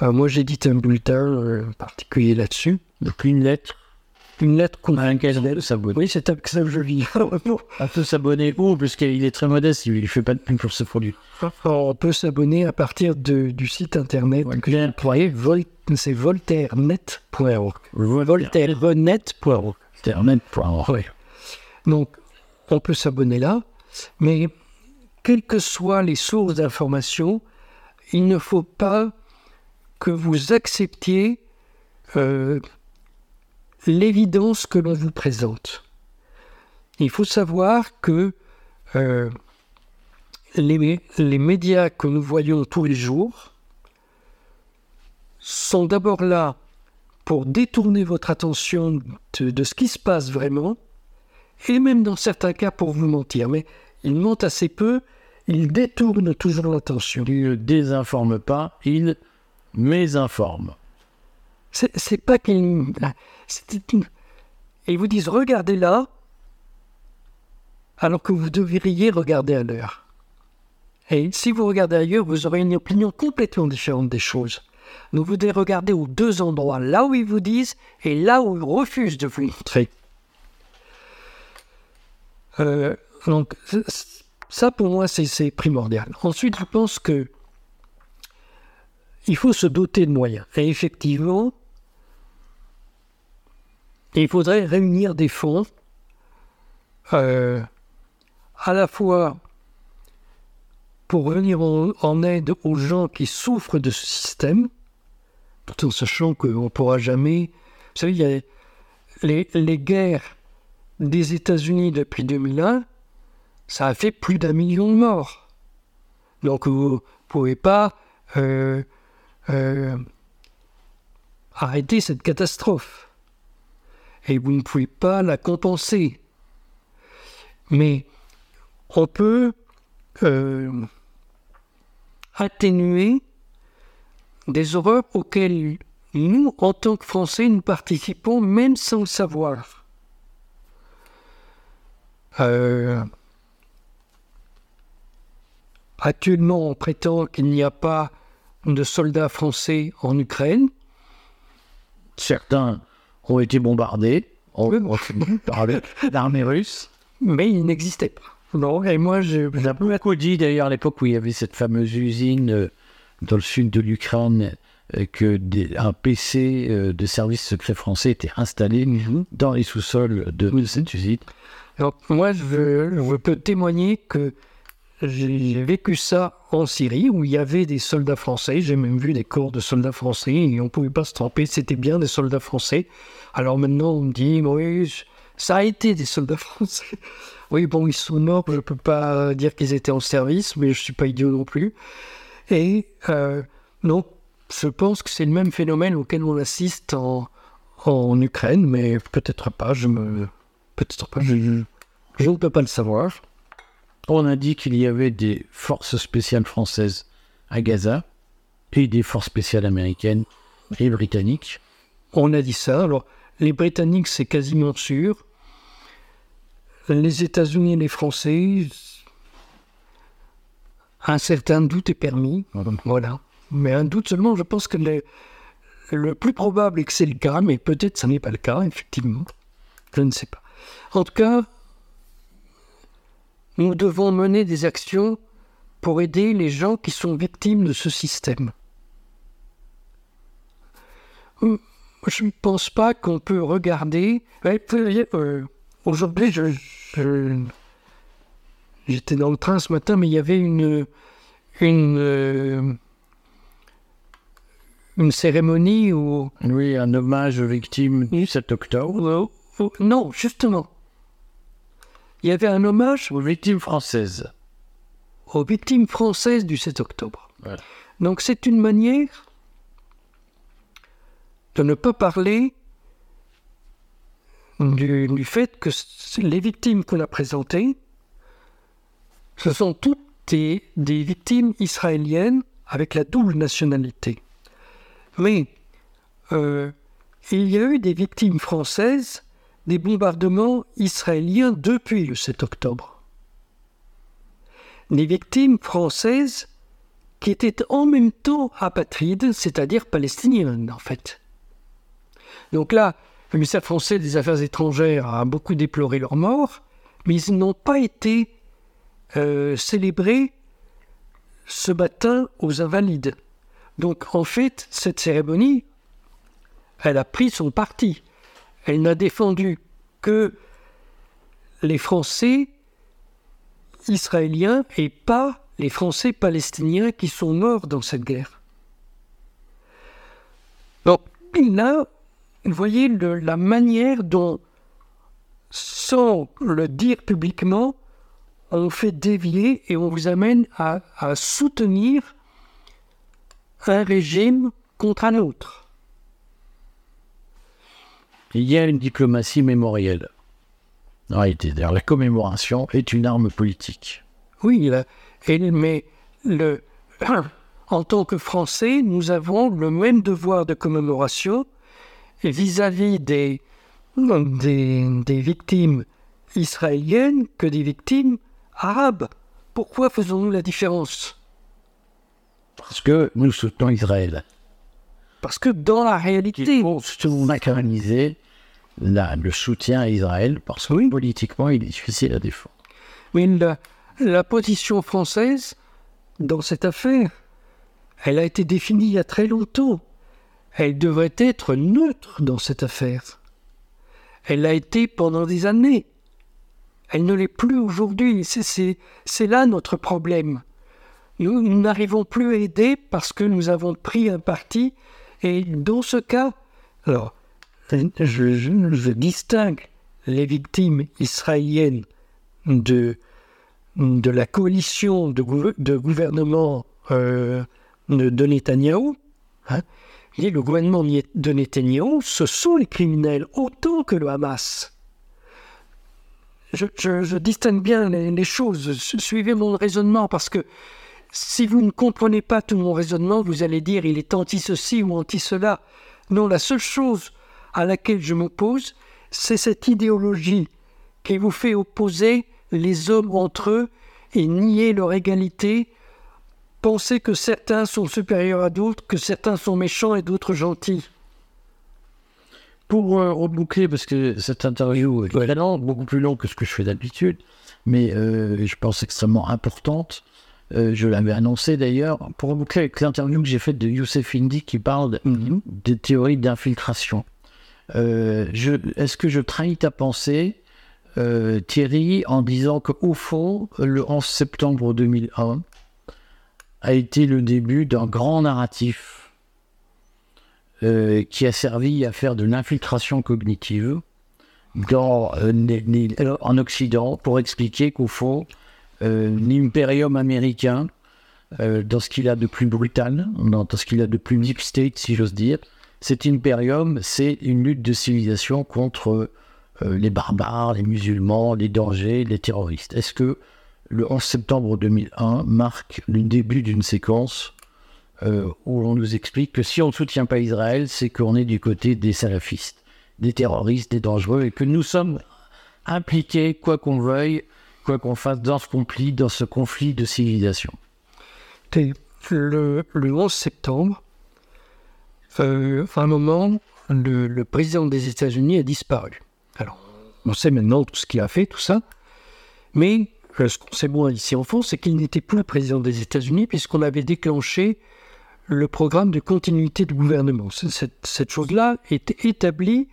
Euh, moi, j'édite un bulletin euh, particulier là-dessus. Donc une lettre Une lettre laquelle on peut s'abonner. Oui, c'est avec ça que je vis. [laughs] On peut s'abonner où? Puisqu'il est très modeste, il ne fait pas de pub pour ce produit. On peut s'abonner à partir de- du site internet que j'ai employé, Vol- c'est voltairenet.org. Voltairenet.org. Internet.org. Oui. Donc, on peut s'abonner là, mais quelles que soient les sources d'information, il ne faut pas que vous acceptiez euh, l'évidence que l'on vous présente. Il faut savoir que euh, les, les médias que nous voyons tous les jours sont d'abord là pour détourner votre attention de, de, ce qui se passe vraiment, et même dans certains cas pour vous mentir. Mais ils mentent assez peu, ils détournent toujours l'attention. Ils ne désinforment pas, ils mésinforment. C'est pas qu'ils. Ils vous disent regardez là, alors que vous devriez regarder à l'heure. Et si vous regardez ailleurs, vous aurez une opinion complètement différente des choses. Vous devez regarder aux deux endroits, là où ils vous disent et là où ils refusent de vous montrer. Euh, donc ça pour moi c'est primordial. Ensuite je pense que il faut se doter de moyens. Et effectivement, il faudrait réunir des fonds euh, à la fois pour venir en, aide aux gens qui souffrent de ce système, tout en sachant qu'on ne pourra jamais... Vous savez, il y a les, guerres des États-Unis depuis 2001, ça a fait plus d'un million de morts. Donc vous ne pouvez pas euh, euh, arrêter cette catastrophe. Et vous ne pouvez pas la compenser. Mais on peut euh, atténuer des horreurs auxquelles nous, en tant que Français, nous participons même sans le savoir. Euh, actuellement, on prétend qu'il n'y a pas de soldats français en Ukraine. Certains ont été bombardés par [laughs] l'armée russe. Mais ils n'existaient pas. Non, et moi, je... On a beaucoup dit d'ailleurs à l'époque où il y avait cette fameuse usine euh, dans le sud de l'Ukraine euh, que des- un PC euh, de service secret français était installé dans les sous-sols de cette usine. Donc, moi, je, je peux témoigner que j'ai vécu ça en Syrie, où il y avait des soldats français. J'ai même vu des corps de soldats français et on ne pouvait pas se tromper. C'était bien des soldats français. Alors maintenant, on me dit, oui, ça a été des soldats [laughs] français. Oui, bon, ils sont morts. Je ne peux pas dire qu'ils étaient en service, mais je ne suis pas idiot non plus. Et euh, donc, je pense que c'est le même phénomène auquel on assiste en, en Ukraine, mais peut-être pas. Je me, peut-être pas. Je, je- je ne peux pas le savoir. On a dit qu'il y avait des forces spéciales françaises à Gaza et des forces spéciales américaines et britanniques. On a dit ça. Alors, les Britanniques, c'est quasiment sûr. Les États-Unis et les Français, un certain doute est permis. Voilà. Mais un doute seulement, je pense que le, le plus probable est que c'est le cas, mais peut-être ce n'est pas le cas, effectivement. Je ne sais pas. En tout cas, nous devons mener des actions pour aider les gens qui sont victimes de ce système. Hum, Je ne pense pas qu'on peut regarder. Voyez, euh, Aujourd'hui, je- je- j'étais dans le train ce matin, mais il y avait une, une, euh, une cérémonie où Oui, un hommage aux victimes du 7 octobre. Oh, oh, non, justement. Il y avait un hommage Aux victimes françaises. aux victimes françaises du 7 octobre. Donc c'est une manière de ne pas parler du, du fait que les victimes qu'on a présentées, ce sont toutes des, des victimes israéliennes avec la double nationalité. Mais euh, il y a eu des victimes françaises des bombardements israéliens depuis le 7 octobre. Des victimes françaises qui étaient en même temps apatrides, c'est-à-dire palestiniennes en fait. Donc là, le ministère français des Affaires étrangères a beaucoup déploré leur mort, mais ils n'ont pas été euh, célébrés ce matin aux Invalides. Donc en fait, cette cérémonie, elle a pris son parti. Elle n'a défendu que les Français israéliens et pas les Français palestiniens qui sont morts dans cette guerre. Donc là, vous voyez la manière dont, sans le dire publiquement, on fait dévier et on vous amène à, à soutenir un régime contre un autre. Il y a une diplomatie mémorielle. En réalité, la commémoration est une arme politique. Oui, mais le, [clears throat] en tant que Français, nous avons le même devoir de commémoration vis-à-vis des, des, des victimes israéliennes que des victimes arabes. Pourquoi faisons-nous la différence? Parce que nous soutenons Israël. Parce que dans la réalité. Il faut macroniser le soutien à Israël, parce que politiquement, il est difficile à défendre. Oui, la, la position française dans cette affaire, elle a été définie il y a très longtemps. Elle devrait être neutre dans cette affaire. Elle l'a été pendant des années. Elle ne l'est plus aujourd'hui. C'est là notre problème. Nous n'arrivons plus à aider parce que nous avons pris un parti. Et dans ce cas, alors, je, distingue les victimes israéliennes de, de la coalition de, gouvernement euh, de, de Netanyahou. Hein. le gouvernement de Netanyahou, ce sont les criminels autant que le Hamas. Je, distingue bien les, choses. Suivez mon raisonnement parce que si vous ne comprenez pas tout mon raisonnement, vous allez dire il est anti-ceci ou anti-cela. Non, la seule chose à laquelle je m'oppose, c'est cette idéologie qui vous fait opposer les hommes entre eux et nier leur égalité, penser que certains sont supérieurs à d'autres, que certains sont méchants et d'autres gentils. Pour euh, reboucler, parce que cette interview est vraiment beaucoup plus longue que ce que je fais d'habitude, mais euh, je pense extrêmement importante. Euh, je l'avais annoncé d'ailleurs, pour reboucler avec l'interview que j'ai faite de Youssef Indy qui parle mhm. des théories d'infiltration. Euh, est-ce que je trahis ta pensée, euh, Thierry, en disant qu'au fond, le 11 septembre 2001 a été le début d'un grand narratif qui a servi à faire de l'infiltration cognitive dans, en Occident pour expliquer qu'au fond, l'impérium américain, dans ce qu'il a de plus brutal, dans ce qu'il a de plus deep state, si j'ose dire, cet impérium, c'est une lutte de civilisation contre euh, les barbares, les musulmans, les dangers, les terroristes. Est-ce que le 11 septembre 2001 marque le début d'une séquence euh, où on nous explique que si on ne soutient pas Israël, c'est qu'on est du côté des salafistes, des terroristes, des dangereux, et que nous sommes impliqués, quoi qu'on veuille, quoi qu'on fasse, dans ce conflit, dans ce conflit de civilisation. Le, le 11 septembre, euh, à un moment, le, président des États-Unis a disparu. Alors, on sait maintenant tout ce qu'il a fait, tout ça, mais euh, ce qu'on sait moins ici en France, c'est qu'il n'était plus président des États-Unis puisqu'on avait déclenché le programme de continuité du gouvernement. Cette, chose-là est établie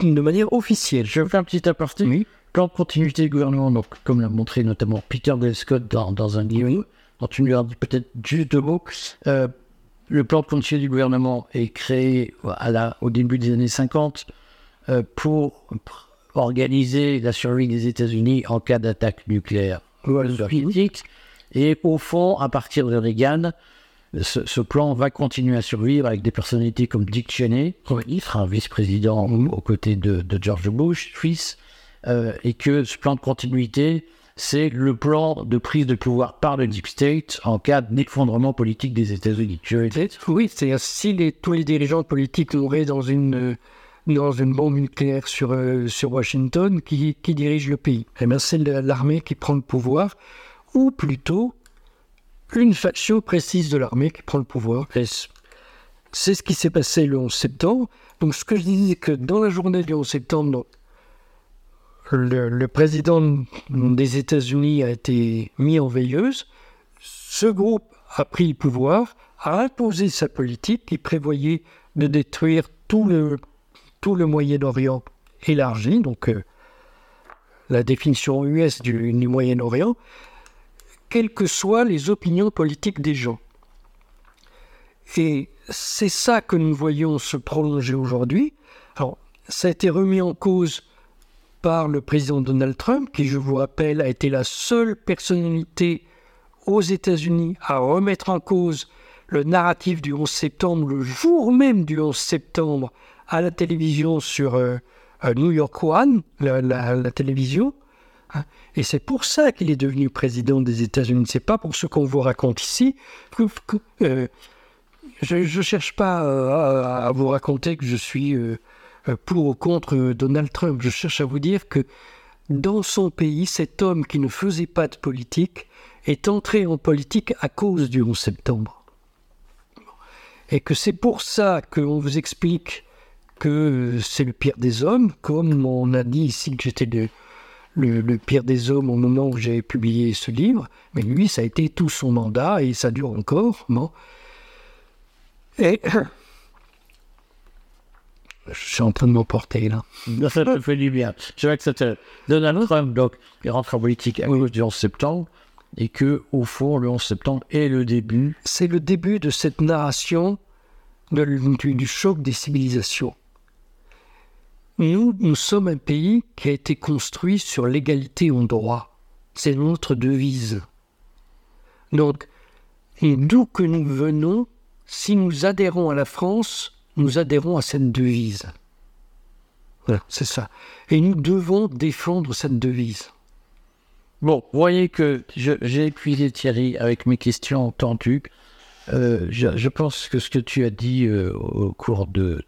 de manière officielle. Je vais faire un petit aparté. Oui. Plan de continuité du gouvernement, donc, comme l'a montré notamment Peter Bell Scott dans, dans un livre, dont tu nous as dit peut-être juste deux mots. Euh, le plan de continuité du gouvernement est créé à la, au début des années 50 euh, pour organiser la survie des États-Unis en cas d'attaque nucléaire soviétique. Et au fond, à partir de Reagan, ce, plan va continuer à survivre avec des personnalités comme Dick Cheney, qui sera vice-président aux côtés de, George Bush, fils, euh, et que ce plan de continuité c'est le plan de prise de pouvoir par le Deep State en cas d'effondrement politique des États-Unis. Oui, c'est-à-dire si tous les dirigeants politiques mouraient dans une, dans une bombe nucléaire sur, euh, sur Washington, qui, qui, dirige le pays eh C'est l'armée qui prend le pouvoir, ou plutôt une faction précise de l'armée qui prend le pouvoir. C'est ce qui s'est passé le 11 septembre. Donc ce que je disais, c'est que dans la journée du 11 septembre, le, président des États-Unis a été mis en veilleuse. Ce groupe a pris le pouvoir, a imposé sa politique qui prévoyait de détruire tout le, Moyen-Orient élargi, donc euh, la définition US du, du Moyen-Orient, quelles que soient les opinions politiques des gens. Et c'est ça que nous voyons se prolonger aujourd'hui. Alors, ça a été remis en cause par le président Donald Trump, qui, je vous rappelle, a été la seule personnalité aux États-Unis à remettre en cause le narratif du 11 septembre, le jour même du 11 septembre, à la télévision sur euh, euh, New York One, la, télévision. Hein. Et c'est pour ça qu'il est devenu président des États-Unis. C'est pas pour ce qu'on vous raconte ici. Euh, je ne cherche pas à, vous raconter que je suis pour ou contre Donald Trump. Je cherche à vous dire que dans son pays, cet homme qui ne faisait pas de politique est entré en politique à cause du 11 septembre. Et que c'est pour ça qu'on vous explique que c'est le pire des hommes, comme on a dit ici que j'étais le, pire des hommes au moment où j'ai publié ce livre, mais lui, ça a été tout son mandat et ça dure encore. Bon. Et je suis en train de m'emporter là. Ça te fait du bien. Je vois que c'était Donald Trump, donc, il rentre en politique à cause du 11 septembre et que, au fond, le 11 septembre est le début. C'est le début de cette narration du, choc des civilisations. Nous, nous sommes un pays qui a été construit sur l'égalité en droit. C'est notre devise. Donc, d'où que nous venons, si nous adhérons à la France, nous adhérons à cette devise. Voilà, c'est ça. Et nous devons défendre cette devise. Bon, vous voyez que j'ai épuisé Thierry avec mes questions tendues. Euh, je, pense que ce que tu as dit euh, au cours de,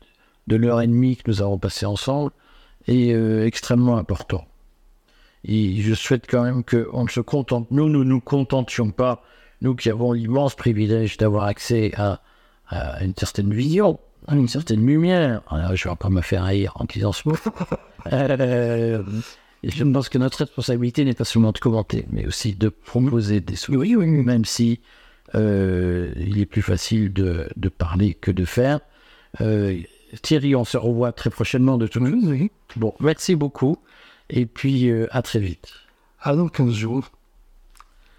de l'heure et demie que nous avons passé ensemble est euh, extrêmement important. Et je souhaite quand même qu'on ne se contente, nous, nous nous contentions pas, nous qui avons l'immense privilège d'avoir accès à, une certaine vision, à une certaine lumière. Alors, je vais pas me faire haïr en disant ce mot. [laughs] je pense que notre responsabilité n'est pas seulement de commenter, mais aussi de proposer des solutions, oui, oui. même si euh, il est plus facile de, de, parler que de faire. Euh, Thierry, on se revoit très prochainement de toute façon. Oui. Bon, merci beaucoup, et puis euh, à très vite. À dans 15 jours.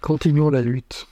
Continuons la lutte.